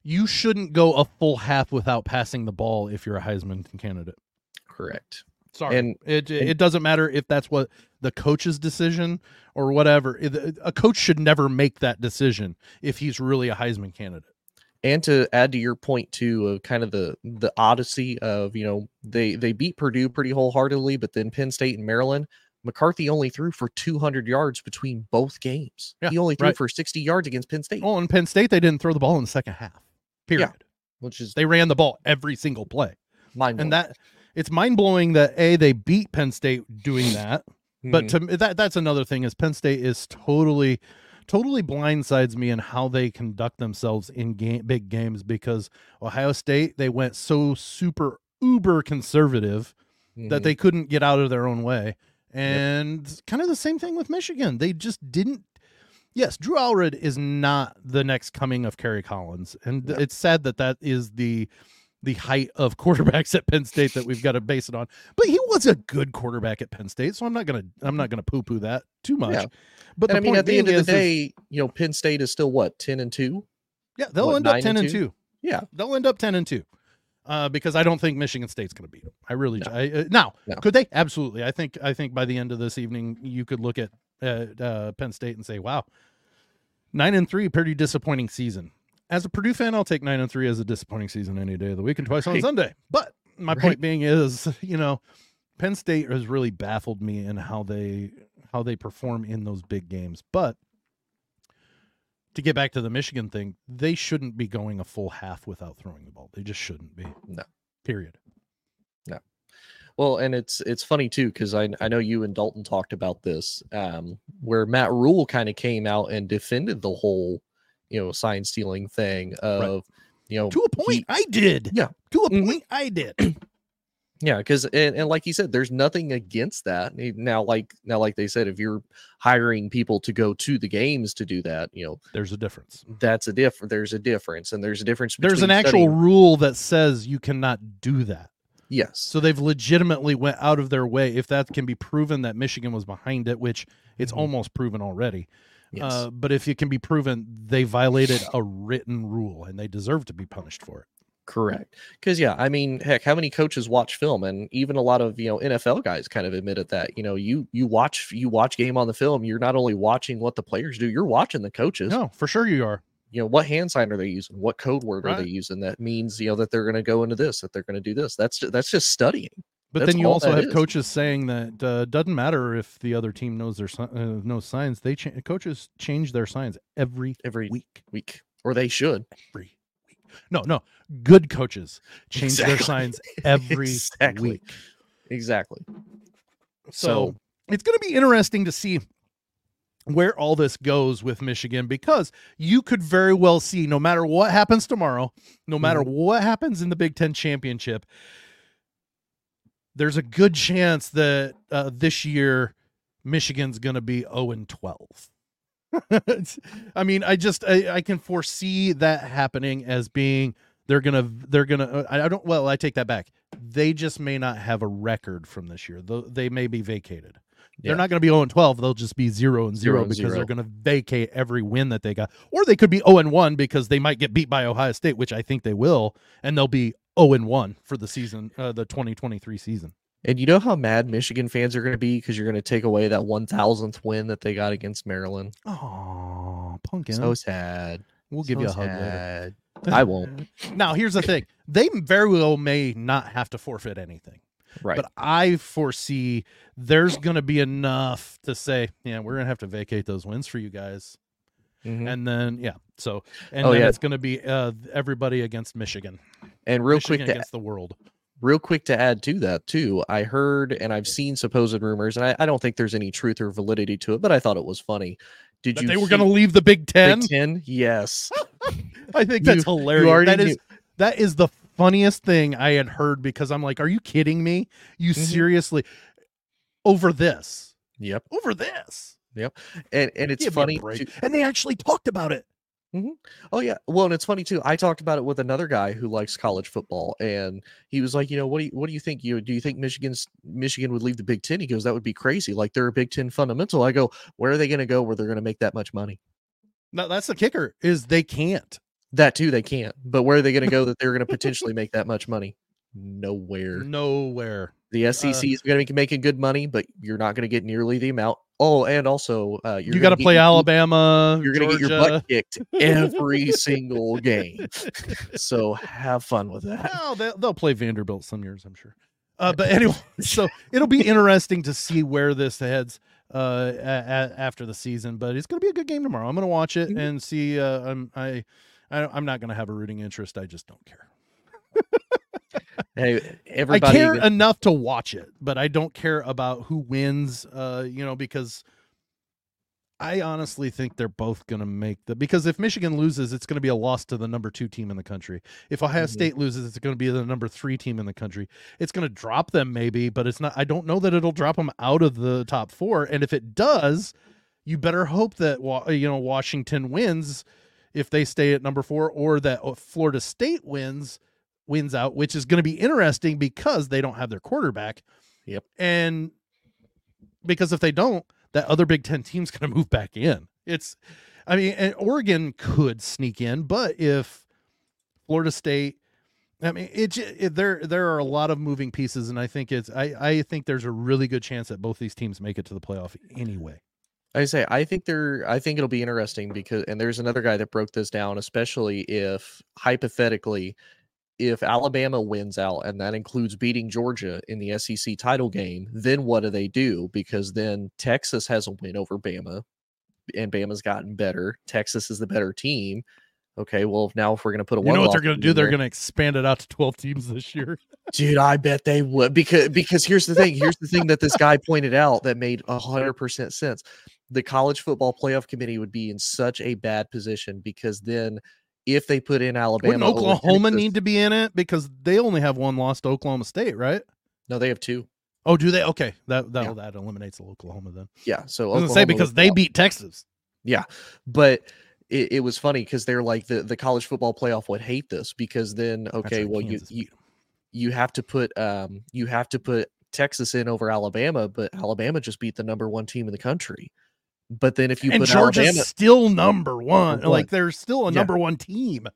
you shouldn't go a full half without passing the ball if you're a Heisman candidate. Correct. Sorry, And- it and- it doesn't matter if that's what the coach's decision or whatever. A coach should never make that decision if he's really a Heisman candidate. and to add to your point too of kind of the the odyssey of you know they they beat Purdue pretty wholeheartedly, but then Penn State and Maryland, McCarthy only threw for 200 yards between both games. Yeah, he only threw right. for 60 yards against Penn State, Oh, in Penn State, they didn't throw the ball in the second half. Period. which is They ran the ball every single play, mind and that it's mind blowing that a they beat Penn State doing that. Mm-hmm. But to me, that that's another thing is Penn State is totally totally blindsides me in how they conduct themselves in game, big games because Ohio State they went so super uber conservative Mm-hmm. that they couldn't get out of their own way. And kind of the same thing with Michigan. They just didn't Yes, Drew Allar is not the next coming of Kerry Collins. And No. it's sad that that is the the height of quarterbacks at Penn State that we've got to base it on. But he was a good quarterback at Penn State, so I'm not gonna I'm not gonna poo poo that too much. Yeah. But the I mean, at the end of the is- is- day, you know, Penn State is still what 10 and two. yeah, they'll what, end up ten and two? two. Yeah. they'll end up ten and two. Uh, because I don't think Michigan State's going to beat them. I really. No. I, uh, now, No. could they? Absolutely. I think. I think by the end of this evening, you could look at uh, uh, Penn State and say, "Wow, nine and three, pretty disappointing season." As a Purdue fan, I'll take nine and three as a disappointing season any day of the week and twice on Sunday. But my Right. point being is, you know, Penn State has really baffled me in how they how they perform in those big games. But to get back to the Michigan thing, they shouldn't be going a full half without throwing the ball. They just shouldn't be. No. Period. No. Well, and it's it's funny too because I I know you and Dalton talked about this, um, where Matt Rhule kind of came out and defended the whole, you know, sign stealing thing of, you know, To a point, he- I did. Yeah. To a Mhm. point, I did. yeah, because and, and like he said, there's nothing against that now. Like now, like they said, if you're hiring people to go to the games to do that, you know, There's a difference. that's a diff. There's a difference, and there's a difference. There's an actual studying- rule that says you cannot do that. yes. So they've legitimately went out of their way if that can be proven that Michigan was behind it, which it's Mhm. almost proven already. Yes. Uh, but if it can be proven they violated a written rule and they deserve to be punished for it. Correct. Because yeah, I mean, heck, how many coaches watch film, and even a lot of you know NFL guys kind of admitted that you know you you watch you watch game on the film, you're not only watching what the players do, you're watching the coaches. No, for sure you are. You know what hand sign are they using? What code word are they using? That means you know that they're going to go into this, that they're going to do this. That's that's just studying. But That's then you also have is. coaches saying that uh, doesn't matter if the other team knows their uh, knows signs. They cha- coaches change their signs every Every week. week, or they should. Every week. No, no. Good coaches change their signs every Exactly. week. Exactly. So, So- it's going to be interesting to see where all this goes with Michigan because you could very well see no matter what happens tomorrow, no matter Mm-hmm. what happens in the Big 10 championship, there's a good chance that uh, this year Michigan's going to be 0 and 12. I mean, I just I, I can foresee that happening as being they're gonna they're gonna uh, I I don't well I take that back. They just may not have a record from this year. Though they may be vacated. Yeah. They're not going to be 0 and 12. They'll just be 0 and 0 Zero because zero. they're going to vacate every win that they got. Or they could be 0 and 1 because they might get beat by Ohio State, which I think they will, and they'll be 0 and 1 for the season, uh, the 2023 season. And you know how mad Michigan fans are going to be because you're going to take away that one thousandth win that they got against Maryland. Oh, pumpkin. So sad. we'll give so you a hug sad. later. I won't. Now, here's the thing. They very well may not have to forfeit anything. Right. But I foresee there's going to be enough to say, yeah, we're going to have to vacate those wins for you guys. Mhm. And then, yeah. So, and Oh, then yeah. it's going to be uh, everybody against Michigan. And real Michigan quick to against the world. real quick to add to that too, I heard and I've seen supposed rumors, and I, I don't think there's any truth or validity to it, but I thought it was funny. Did That you they were going to leave the Big Ten. Big Ten? Yes. I think that's You- you hilarious. already that is knew- that is the funniest thing I had heard because I'm like, are you kidding me? You Mhm. seriously over this? Yep. Over this? And and it's Give funny. And they actually talked about it. Mm-hmm. Oh yeah. Well, and it's funny too. I talked about it with another guy who likes college football, and he was like, you know, what do you what do you think? You do you think Michigan's Michigan would leave the Big Ten? He goes, that would be crazy. Like they're a Big Ten fundamental. I go, where are they going to go where they're going to make that much money? No, that's the kicker is they can't. That too, they can't. But where are they going to go that they're going to potentially make that much money? Nowhere. Nowhere. The SEC uh, is going to be making good money, but you're not going to get nearly the amount. Oh, and also, uh, you got to play your, Alabama. You're going to get your butt kicked every single game. So have fun with that. Well, they'll, they'll play Vanderbilt some years, I'm sure. Uh, but anyway, so it'll be interesting to see where this heads uh, a- a- after the season. But it's going to be a good game tomorrow. I'm going to watch it and see. Uh, I'm I, I am not going to have a rooting interest. I just don't care. Hey, everybody, I care enough to watch it, but I don't care about who wins. Uh, you know, because I honestly think they're both going to make the because if Michigan loses, it's going to be a loss to the number two team in the country. If Ohio mm-hmm. State loses, it's going to be the number three team in the country. It's going to drop them maybe, but it's not. I don't know that it'll drop them out of the top four. And if it does, you better hope that you know Washington wins if they stay at number four, or that uh, Florida State wins wins out, which is going to be interesting because they don't have their quarterback. Yep, and because if they don't that other Big Ten team's going to move back in. It's, I mean, and Oregon could sneak in, but if Florida State, I mean, it, it, there there are a lot of moving pieces, and I think it's I I think there's a really good chance that both these teams make it to the playoff anyway. I say I think they're I think it'll be interesting because and there's another guy that broke this down, especially if hypothetically if Alabama wins out and that includes beating Georgia in the SEC title game, then what do they do? Because then Texas has a win over Bama and Bama's gotten better. Texas is the better team. Okay, well, now if we're going to put a you know what they're going to do? They're going to expand it out to 12 teams this year. Dude, I bet they would because because here's the thing. Here's the thing that this guy pointed out that made 100% sense. The college football playoff committee would be in such a bad position because then if they put in Alabama. Wouldn't Oklahoma need to be in it because they only have one lost to Oklahoma State, right? No, they have two. Oh, do they? Okay, that that, yeah. that eliminates Oklahoma then. Yeah, so I was say because they beat Texas. Yeah, but it, it was funny because they're like the the college football playoff would hate this because then okay, right, well Kansas you you you have to put um you have to put Texas in over Alabama, but Alabama just beat the number one team in the country. But then if you and put Georgia's Alabama, still number one. one, like they're still a number one team.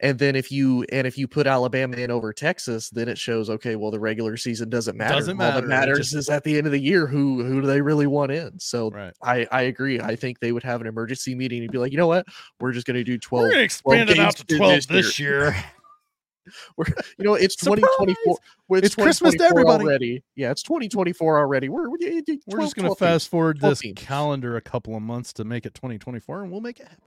And then if you and if you put Alabama in over Texas, then it shows okay, well the regular season doesn't matter. Doesn't matter. All that matters just, is at the end of the year who who do they really want in. So right. I I agree. I think they would have an emergency meeting and be like, you know what, we're just going to do twelve. We're expand it out to twelve this year. year. We're, you know, it's 2024. It's, it's Christmas to everybody already. Yeah, it's 2024 already. We're we're, 12, we're just going to fast forward this teams. calendar a couple of months to make it 2024, and we'll make it happen.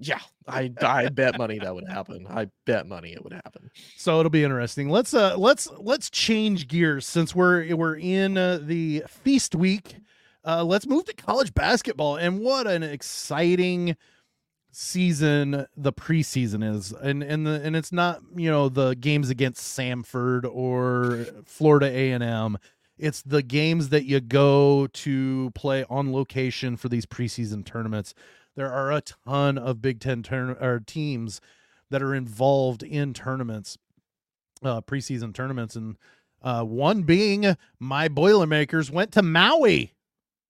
Yeah, I I bet money that would happen. I bet money it would happen. So it'll be interesting. Let's uh let's let's change gears since we're we're in uh, the feast week. Uh, let's move to college basketball, and what an exciting season the preseason is and and the and it's not you know the games against Samford or Florida A&M it's the games that you go to play on location for these preseason tournaments. There are a ton of Big 10 turn or teams that are involved in tournaments uh preseason tournaments. And uh one being my Boilermakers went to Maui.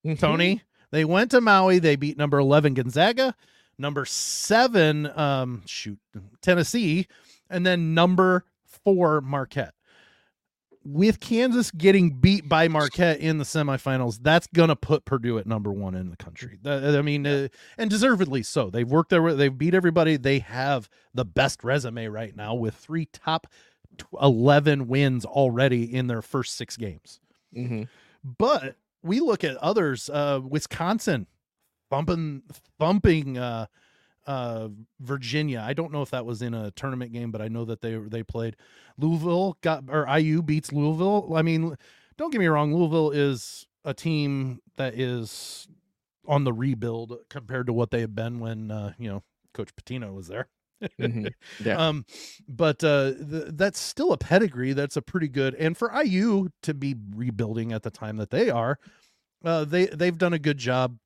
Mm-hmm. Tony they went to Maui. They beat number 11 Gonzaga number seven, um, shoot, Tennessee, and then number four, Marquette. With Kansas getting beat by Marquette in the semifinals, that's gonna put Purdue at number one in the country. I mean, uh, and deservedly so. They've worked their, they've beat everybody. They have the best resume right now with three top eleven wins already in their first six games. Mm-hmm. But we look at others. Uh, Wisconsin thumping thumping uh uh Virginia. I don't know if that was in a tournament game, but I know that they they played. Louisville got or IU beats Louisville. I mean, don't get me wrong, Louisville is a team that is on the rebuild compared to what they have been when uh, you know, Coach Pitino was there. mm-hmm. Yeah. Um, but uh, th- that's still a pedigree. That's a pretty good, and for IU to be rebuilding at the time that they are, uh, they they've done a good job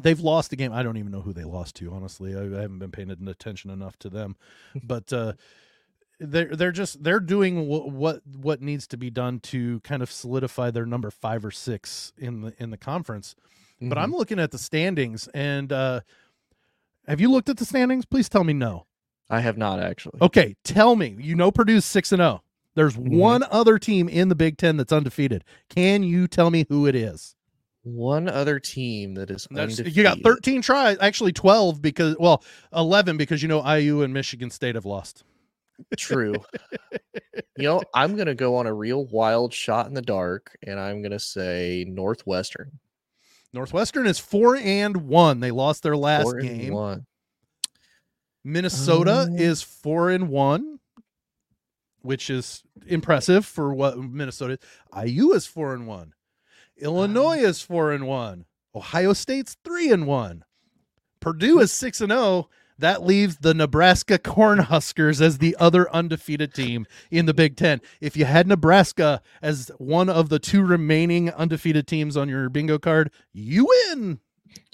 they've lost the game. I don't even know who they lost to. Honestly, I, I haven't been paying attention enough to them, but uh, they're they're just they're doing w- what what needs to be done to kind of solidify their number five or six in the in the conference. Mm-hmm. But I'm looking at the standings, and uh, have you looked at the standings? Please tell me no. I have not actually. Okay, tell me. You know Purdue's six and zero. There's Mhm. one other team in the Big Ten that's undefeated. Can you tell me who it is? One other team that is you got 13 tries, actually 12 because well, 11 because you know IU and Michigan State have lost. True. you know, I'm gonna go on a real wild shot in the dark, and I'm gonna say Northwestern. Northwestern is four and one. They lost their last game. One. Minnesota Oh. is four and one, which is impressive for what Minnesota. is. IU is four and one. Illinois is four and one. Ohio State's three and one. Purdue is six and zero. That leaves the Nebraska Cornhuskers as the other undefeated team in the Big Ten. If you had Nebraska as one of the two remaining undefeated teams on your bingo card, you win.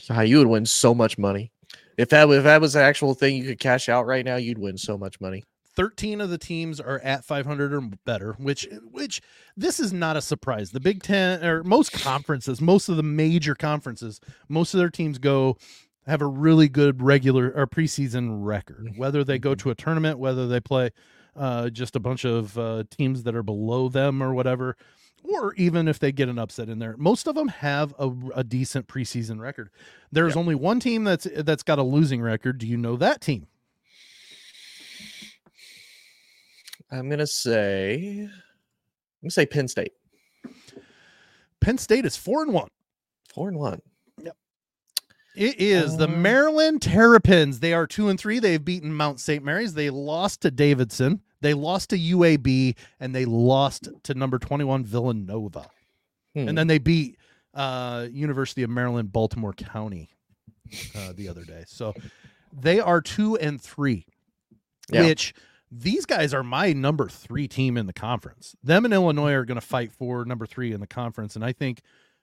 Ah, you would win so much money. If that if that was the actual thing you could cash out right now, you'd win so much money. 13 of the teams are at 500 or better which which this is not a surprise. The big 10 or most conferences most of the major conferences most of their teams go have a really good regular or preseason record whether they go to a tournament whether they play uh, just a bunch of uh, teams that are below them or whatever or even if they get an upset in there. Most of them have a, a decent preseason record. There's Yep. only one team that's that's got a losing record. Do you know that team I'm gonna say I'm gonna say Penn State. penn state is four and one Four and one. Yep. It is the Uh, Maryland Terrapins. They are two and three. They've beaten Mount St. Mary's. They lost to Davidson. They lost to UAB, and they lost to number twenty-one Villanova. Hmm. And then they beat uh, University of Maryland Baltimore County uh, the other day. So they are two and three, Yeah. which these guys are my number three team in the conference. Them and Illinois are going to fight for number three in the conference, and I think,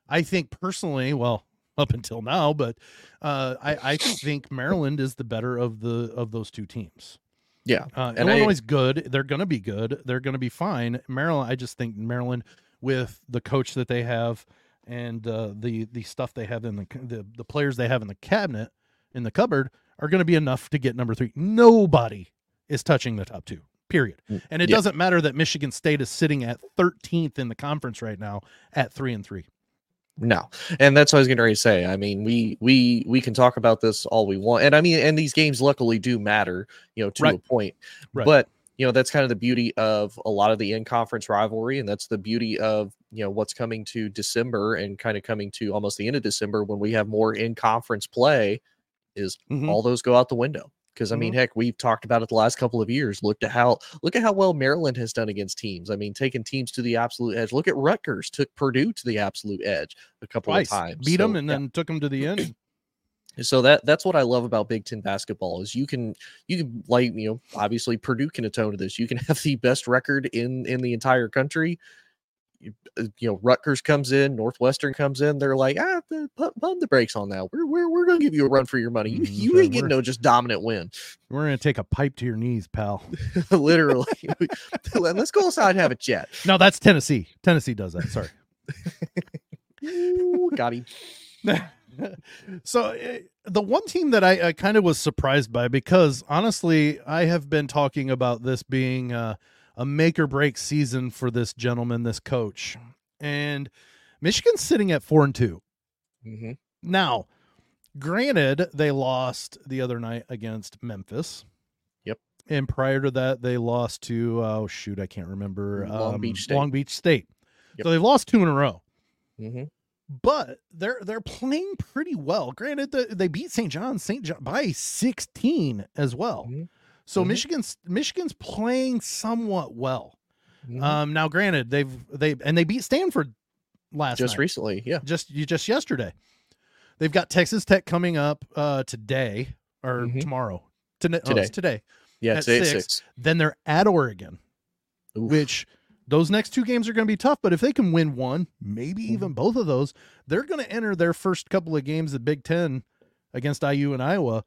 I think personally, well, up until now, but uh, I, I think Maryland is the better of the of those two teams. Yeah. Uh, Illinois is good. They're going to be good. They're going to be fine. Maryland, I just think Maryland, with the coach that they have and uh, the the stuff they have in the, the the players they have in the cabinet in the cupboard, are going to be enough to get number three. Nobody is touching the top two. Period. Mm, And it yeah. doesn't matter that Michigan State is sitting at 13th in the conference right now at three and three. No, and that's what I was going to say. I mean, we we we can talk about this all we want, and I mean, and these games luckily do matter, you know, to Right. a point. Right. But you know, that's kind of the beauty of a lot of the in-conference rivalry, and that's the beauty of you know what's coming to December and kind of coming to almost the end of December when we have more in-conference play. Is Mhm. all those go out the window? Because I mean, mm-hmm. heck, we've talked about it the last couple of years. Look at how look at how well Maryland has done against teams. I mean, taking teams to the absolute edge. Look at Rutgers took Purdue to the absolute edge a couple Twice of times. beat them and yeah. then took them to the end. So that that's what I love about Big Ten basketball is you can you can like you know obviously Purdue can atone to this. You can have the best record in in the entire country. You, uh, know Rutgers comes in, Northwestern comes in. They're like ah the- pump, pump the brakes on that. We're we're, we're gonna give you a run for your money. You, Mhm, you ain't getting no just dominant win. We're going to take a pipe to your knees, pal. Literally. Let's go outside and have a chat. No, that's Tennessee. Tennessee does that. Sorry. Ooh, got him. so uh, the one team that I, I kind of was surprised by because honestly I have been talking about this being uh, a make or break season for this gentleman, this coach, and Michigan's sitting at four and two hmm now. Granted, they lost the other night against Memphis. Yep. And prior to that, they lost to oh shoot, I can't remember Long um, Beach State. Long Beach State. Yep. So they've lost two in a row hmm but they're they're playing pretty well. Granted, the, they beat St. John's St. John by 16 as well. Mhm. So Mhm. Michigan's Michigan's playing somewhat well. Mm-hmm. Um, now, granted, they've they and they beat Stanford last just night, recently, yeah. just you just yesterday. They've got Texas Tech coming up uh, today or Mhm. tomorrow. Today, oh, Today. it's today. Yeah, At today six. six. Then they're at Oregon, Oof. which those next two games are going to be tough. But if they can win one, maybe even Mm-hmm. both of those, they're going to enter their first couple of games at Big Ten against IU and Iowa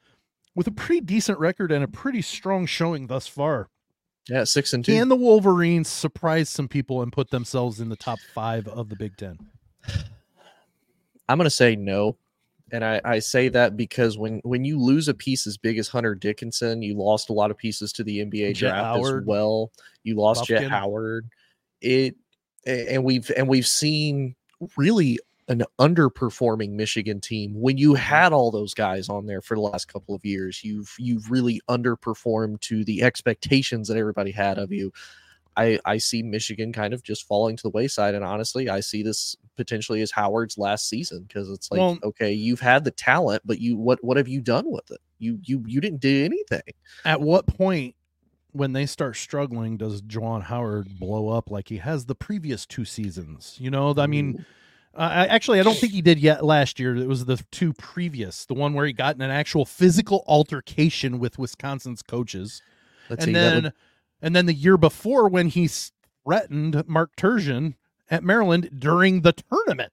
with a pretty decent record and a pretty strong showing thus far. Yeah, six and two. And the Wolverines surprised some people and put themselves in the top five of the Big Ten. I'm gonna say no. and I, I say that because when when you lose a piece as big as Hunter Dickinson, you lost a lot of pieces to the NBA Jet draft Howard, as well. You lost Jet Howard. It and we've and we've seen really an underperforming Michigan team when you mm-hmm. had all those guys on there for the last couple of years. You've you've really underperformed to the expectations that everybody had of you. I, I see Michigan kind of just falling to the wayside. And honestly, I see this potentially as Howard's last season because it's like, Well- okay, you've had the talent, but you what what have you done with it? You you you didn't do anything. At what point when they start struggling does Juwan Howard blow up like he has the previous two seasons? You know, I mean, uh, actually, I don't think he did yet last year. It was the two previous, the one where he got in an actual physical altercation with Wisconsin's coaches, let's and see. then would- and then the year before when he threatened Mark Turgeon at Maryland during the tournament,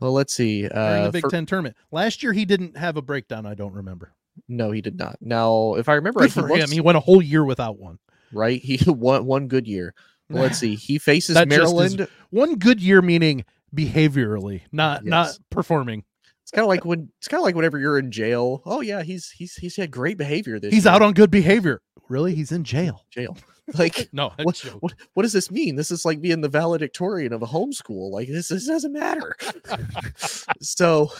well, let's see. during Uh, the Big for- Ten tournament. Last year, he didn't have a breakdown. I don't remember. no, he did not. Now, if I remember right, he for him. looks- He went a whole year without one. right, he won one good year. Well, let's see. He faces just is- Maryland. One good year meaning behaviorally, not not performing. It's kind of like when it's kind of like whenever you're in jail. Oh yeah, he's he's he's had great behavior this He's year. out on good behavior. Really? He's in jail. jail. Like No, what, what what does this mean? This is like being the valedictorian of a homeschool. Like this, this doesn't matter. so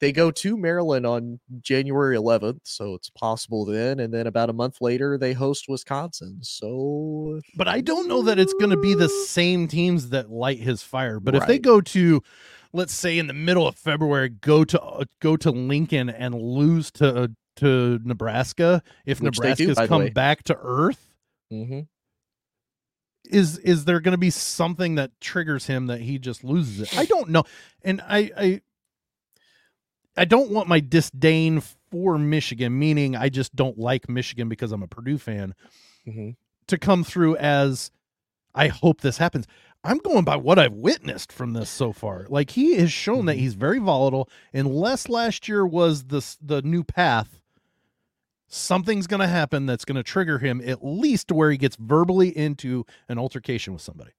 they go to Maryland on January 11th, so it's possible then, and then about a month later they host Wisconsin. So But I don't know that it's going to be the same teams that light his fire. But if they go to, let's say in the middle of February, go to uh, go to Lincoln and lose to uh, to Nebraska, if Which they do, Nebraska's come back to earth, mm-hmm. is is there going to be something that triggers him that he just loses it? I don't know, and I I I don't want my disdain for Michigan, meaning I just don't like Michigan because I'm a Purdue fan, Mhm. to come through as I hope this happens. I'm going by what I've witnessed from this so far. Like he has shown that Mhm. he's very volatile. Unless last year was the the new path, something's going to happen that's going to trigger him at least to where he gets verbally into an altercation with somebody.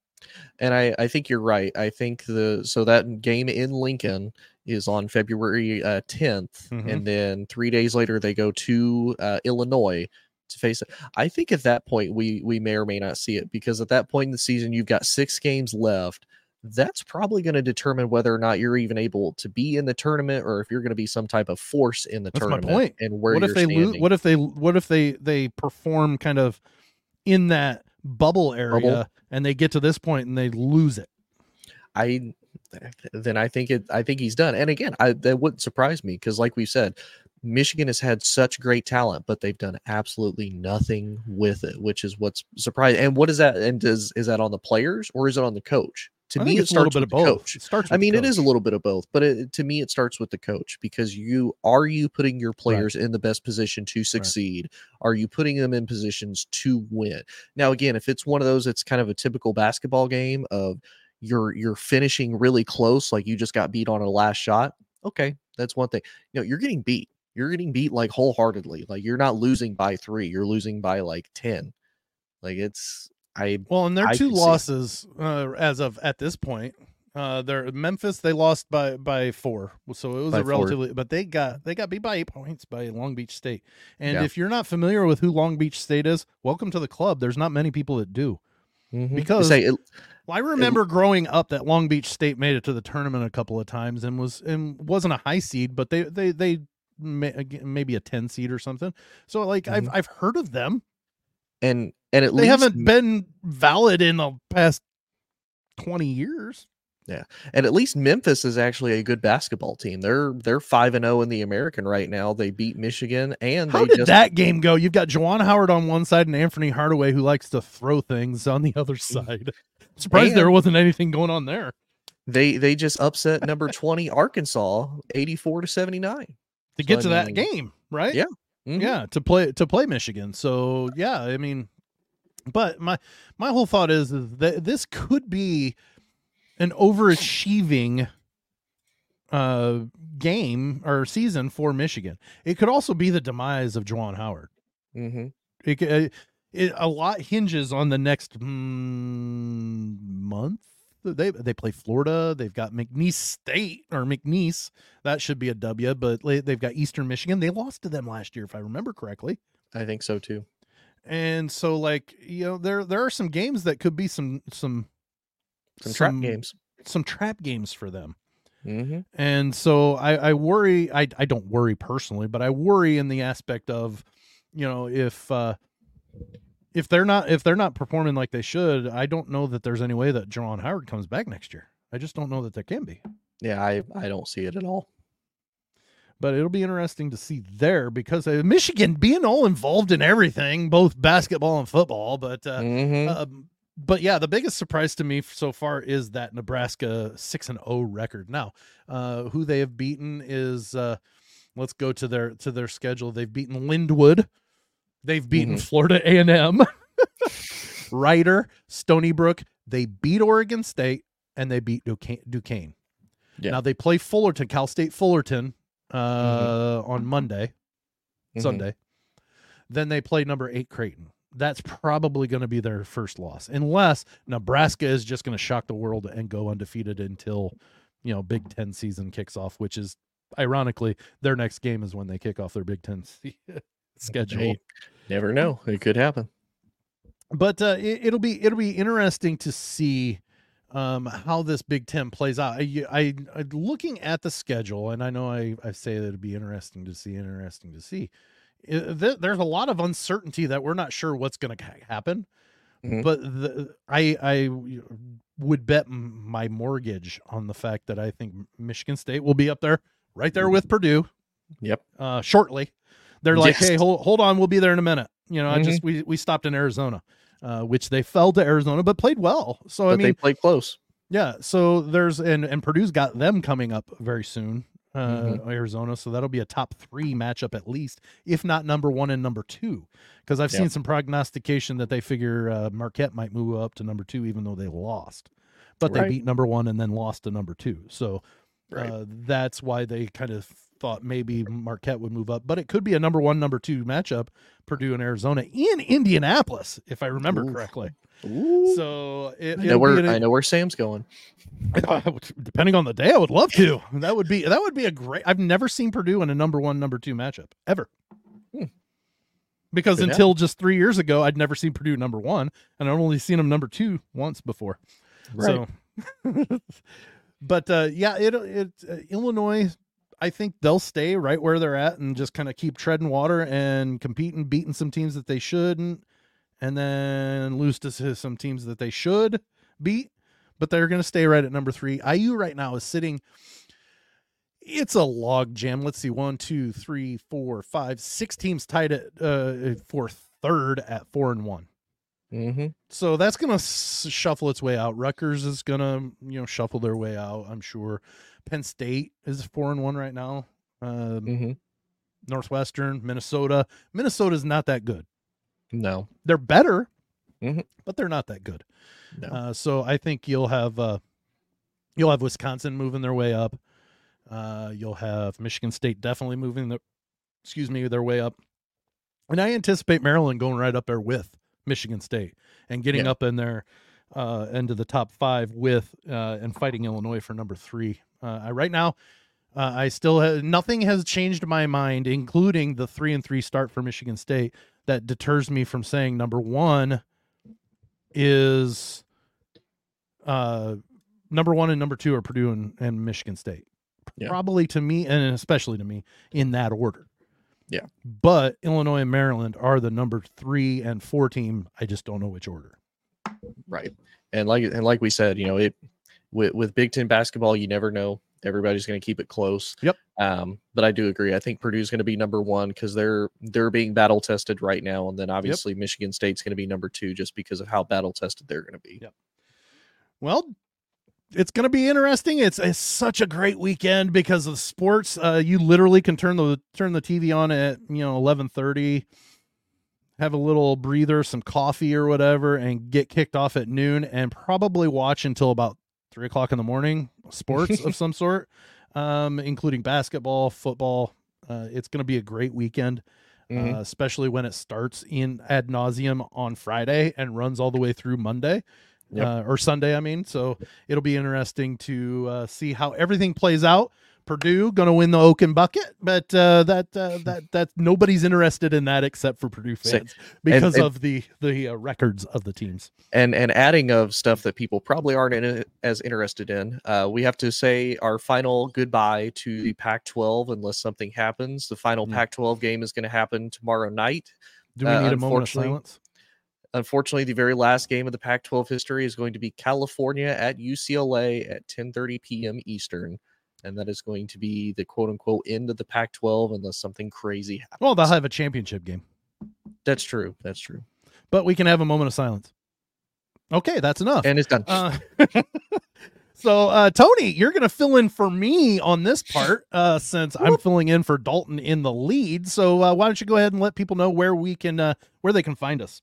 and I I think you're right. I think the so that game in Lincoln is on February uh, 10th, Mhm. and then three days later they go to uh, Illinois to face it. I think at that point we we may or may not see it because at that point in the season you've got six games left. That's probably going to determine whether or not you're even able to be in the tournament or if you're going to be some type of force in the That's my tournament. point. And where what if they lose? What if they what if they they perform kind of in that bubble area and they get to this point and they lose it? I then I think it I think he's done. And again, I that wouldn't surprise me because like we said, Michigan has had such great talent, but they've done absolutely nothing with it, which is what's surprising. And what is that? And does is that on the players or is it on the coach? To I me, it it's a little starts bit with of the both. coach. It starts. I mean, it is a little bit of both, but it, to me, it starts with the coach because you are you putting your players in the best position to succeed? Are you putting them in positions to win? Now, again, if it's one of those, it's kind of a typical basketball game of you're you're finishing really close, like you just got beat on a last shot. Okay, that's one thing. You know, you're getting beat. You're getting beat like wholeheartedly. Like you're not losing by three. You're losing by like ten. Like it's I Well, and their two could see it. losses uh, as of at this point, uh, they're Memphis. They lost by by four, so it was By a four. relatively. But they got they got beat by eight points by Long Beach State. And Yeah. if you're not familiar with who Long Beach State is, welcome to the club. There's not many people that do. Mhm. Because- it, Well, I remember growing up that Long Beach State made it to the tournament a couple of times and was and wasn't a high seed, but they they they may, maybe a ten seed or something. So like I've Mhm. I've heard of them. and and at least They least haven't been valid in the past twenty years. And at least Memphis is actually a good basketball team. They're they're five and zero in the American right now. They beat Michigan, and How they did just that game go? You've got Juwan Howard on one side and Anthony Hardaway who likes to throw things on the other side. Surprised there wasn't anything going on there. they they just upset number twenty Arkansas, eighty four to seventy nine. To So, get I to that game, right? yeah. Mm-hmm. yeah to play to play michigan so yeah i mean but my my whole thought is, is that this could be an overachieving uh game or season for michigan it could also be the demise of Juwan howard hmm it, c- uh, it a lot hinges on the next mm, month They they play Florida. They've got McNeese State or McNeese. That should be a W. But they- they've got Eastern Michigan. They lost to them last year, if I remember correctly. I think so too. And so, like you know, there there are some games that could be some some Some trap games. some trap games for them. Mm-hmm. And so I, I worry. I I don't worry personally, but I worry in the aspect of, you know, if uh, if they're not if they're not performing like they should, I don't know that there's any way that Juwan Howard comes back next year. I just don't know that there can be. Yeah, I I don't see it at all. But it'll be interesting to see there because uh, Michigan being all involved in everything, both basketball and football. But uh, Mhm. But yeah, the biggest surprise to me so far is that Nebraska six and zero record. Now, uh, who they have beaten is uh, let's go to their to their schedule. They've beaten Lindenwood, they've beaten Mhm. Florida A and M, Rider, Stony Brook. They beat Oregon State and they beat Duquesne. Duquesne. Yeah. Now they play Fullerton, Cal State Fullerton uh, on Monday. Mhm. Sunday. Then they play number eight Creighton. That's probably going to be their first loss, unless Nebraska is just going to shock the world and go undefeated until you know Big Ten season kicks off, which is ironically their next game is when they kick off their Big Ten schedule. Hey, never know. It could happen. But uh, it, it'll be it'll be interesting to see um, how this Big Ten plays out. I, I, I looking at the schedule, and I know I, I say that it'd be interesting to see, interesting to see. Th- there's a lot of uncertainty that we're not sure what's going to happen. Mhm. But the, I I would bet m- my mortgage on the fact that I think Michigan State will be up there, right there with Purdue, Yep. uh, shortly. They're like, Yes. hey, hold, hold on, we'll be there in a minute. You know, I Mhm. just we we stopped in Arizona, uh, which they fell to Arizona, but played well. So But I mean, they played close. yeah. So there's and and Purdue's got them coming up very soon, uh, Mm-hmm. Arizona. So that'll be a top three matchup at least, if not number one and number two. Because I've Yep. seen some prognostication that they figure uh, Marquette might move up to number two, even though they lost, but they beat number one and then lost to number two. So Right. uh, that's why they kind of thought maybe Marquette would move up, but it could be a number one, number two matchup, Purdue and Arizona in Indianapolis, if I remember Oof. correctly. Ooh. So it, I know where I know where Sam's going. depending on the day, I would love to. That would be that would be a great. I've never seen Purdue in a number one, number two matchup ever. Hmm. Because Could until just three years ago, I'd never seen Purdue number one, and I've only seen them number two once before. So, but uh, yeah, it it uh, Illinois. I think they'll stay right where they're at and just kind of keep treading water and competing, beating some teams that they shouldn't, and then lose to some teams that they should beat. But they're going to stay right at number three. IU right now is sitting. It's a log jam. Let's see, one, two, three, four, five, six teams tied at uh, for third at four and one. Mm-hmm. So that's going to s- shuffle its way out. Rutgers is going to, you know, shuffle their way out, I'm sure. Penn State is 4 and 1 right now. Um, Mm-hmm. Northwestern, Minnesota. Minnesota's not that good. No. They're better, Mhm. but they're not that good. No. Uh, so I think you'll have uh, you'll have Wisconsin moving their way up. Uh, you'll have Michigan State definitely moving the excuse me their way up, and I anticipate Maryland going right up there with Michigan State and getting Yeah. up in there uh, into the top five with uh, and fighting Illinois for number three. Uh, I, right now, uh, I still have, nothing has changed my mind, including the three and three start for Michigan State that deters me from saying number one is uh number one and number two are Purdue and, and Michigan State. Yeah. Probably to me and especially to me in that order. Yeah. But Illinois and Maryland are the number three and four team. I just don't know which order. Right. And like and like we said, you know, it with with Big Ten basketball, you never know. Everybody's going to keep it close. Yep. Um, but I do agree. I think Purdue's going to be number one because they're they're being battle tested right now, and then obviously Michigan State's going to be number two just because of how battle tested they're going to be. Yep. Well, it's going to be interesting. It's, it's such a great weekend because of sports. Uh, you literally can turn the turn the TV on at you know eleven thirty, have a little breather, some coffee or whatever, and get kicked off at noon, and probably watch until about three o'clock in the morning. Sports of some sort, um, including basketball, football. Uh, it's going to be a great weekend. Mhm. Uh, especially when it starts in ad nauseum on Friday and runs all the way through Monday Yep. uh, or Sunday. I mean, so it'll be interesting to uh, see how everything plays out. Purdue going to win the Oaken bucket, but uh, that uh, that that nobody's interested in that except for Purdue fans because and- of the the uh, records of the teams. and and adding of stuff that people probably aren't in as interested in uh, we have to say our final goodbye to the pac 12 unless something happens the final Mm. pac 12 game is going to happen tomorrow night Do we Uh, need a moment of silence? Unfortunately the very last game of the pac 12 history is going to be california at ucla at 10.30 p.m eastern and that is going to be the quote unquote end of the pac 12 unless something crazy happens Well, they'll have a championship game, that's true that's true but we can have a moment of silence. Okay, that's enough. and it's done Uh, so, uh, Tony, you're going to fill in for me on this part uh, since I'm filling in for Dalton in the lead. So, uh, why don't you go ahead and let people know where we can, uh, where they can find us?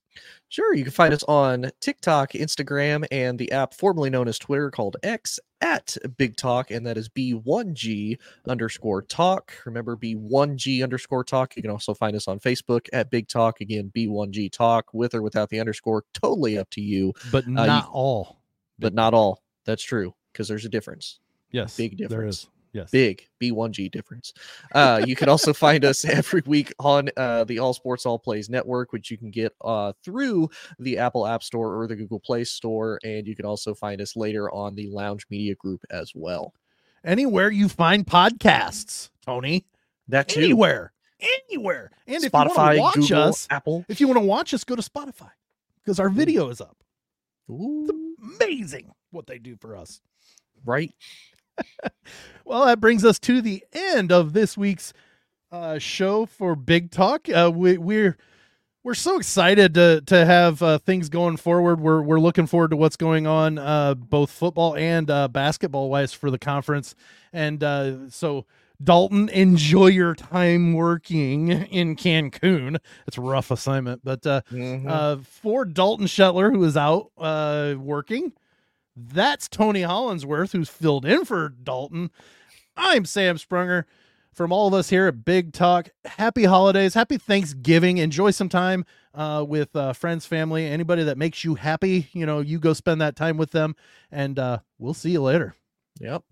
Sure, you can find us on TikTok, Instagram, and the app formerly known as Twitter called X at Big Talk, and that is B1G underscore talk. Remember B1G underscore talk. You can also find us on Facebook at Big Talk. Again, B1G talk with or without the underscore. Totally up to you, But you- not all. but not all. That's true because there's a difference. Yes, big difference. is. Yes. Big B1G difference. Uh, you can also find us every week on uh, the All Sports All Plays Network, which you can get uh, through the Apple App Store or the Google Play Store. And you can also find us later on the Lounge Media Group as well. Anywhere you find podcasts, Tony. That too. Anywhere. Anywhere. And if you want Spotify, to watch Google, us, Apple. if you want to watch us, go to Spotify because our video is up. Ooh, Amazing what they do for us. Right. Well, that brings us to the end of this week's uh, show for Big Talk. Uh, we, we're we're so excited to to have uh, things going forward. We're we're looking forward to what's going on, uh, both football and uh, basketball wise for the conference. And uh, so, Dalton, enjoy your time working in Cancun. It's a rough assignment, but uh, for Dalton Shetler, who is out uh, working. That's Tony Hollinsworth, who's filled in for Dalton. I'm Sam Sprunger. From all of us here at Big Talk, happy holidays, happy Thanksgiving. Enjoy some time uh, with uh, friends, family, anybody that makes you happy. You know, you go spend that time with them, and uh, we'll see you later. yep.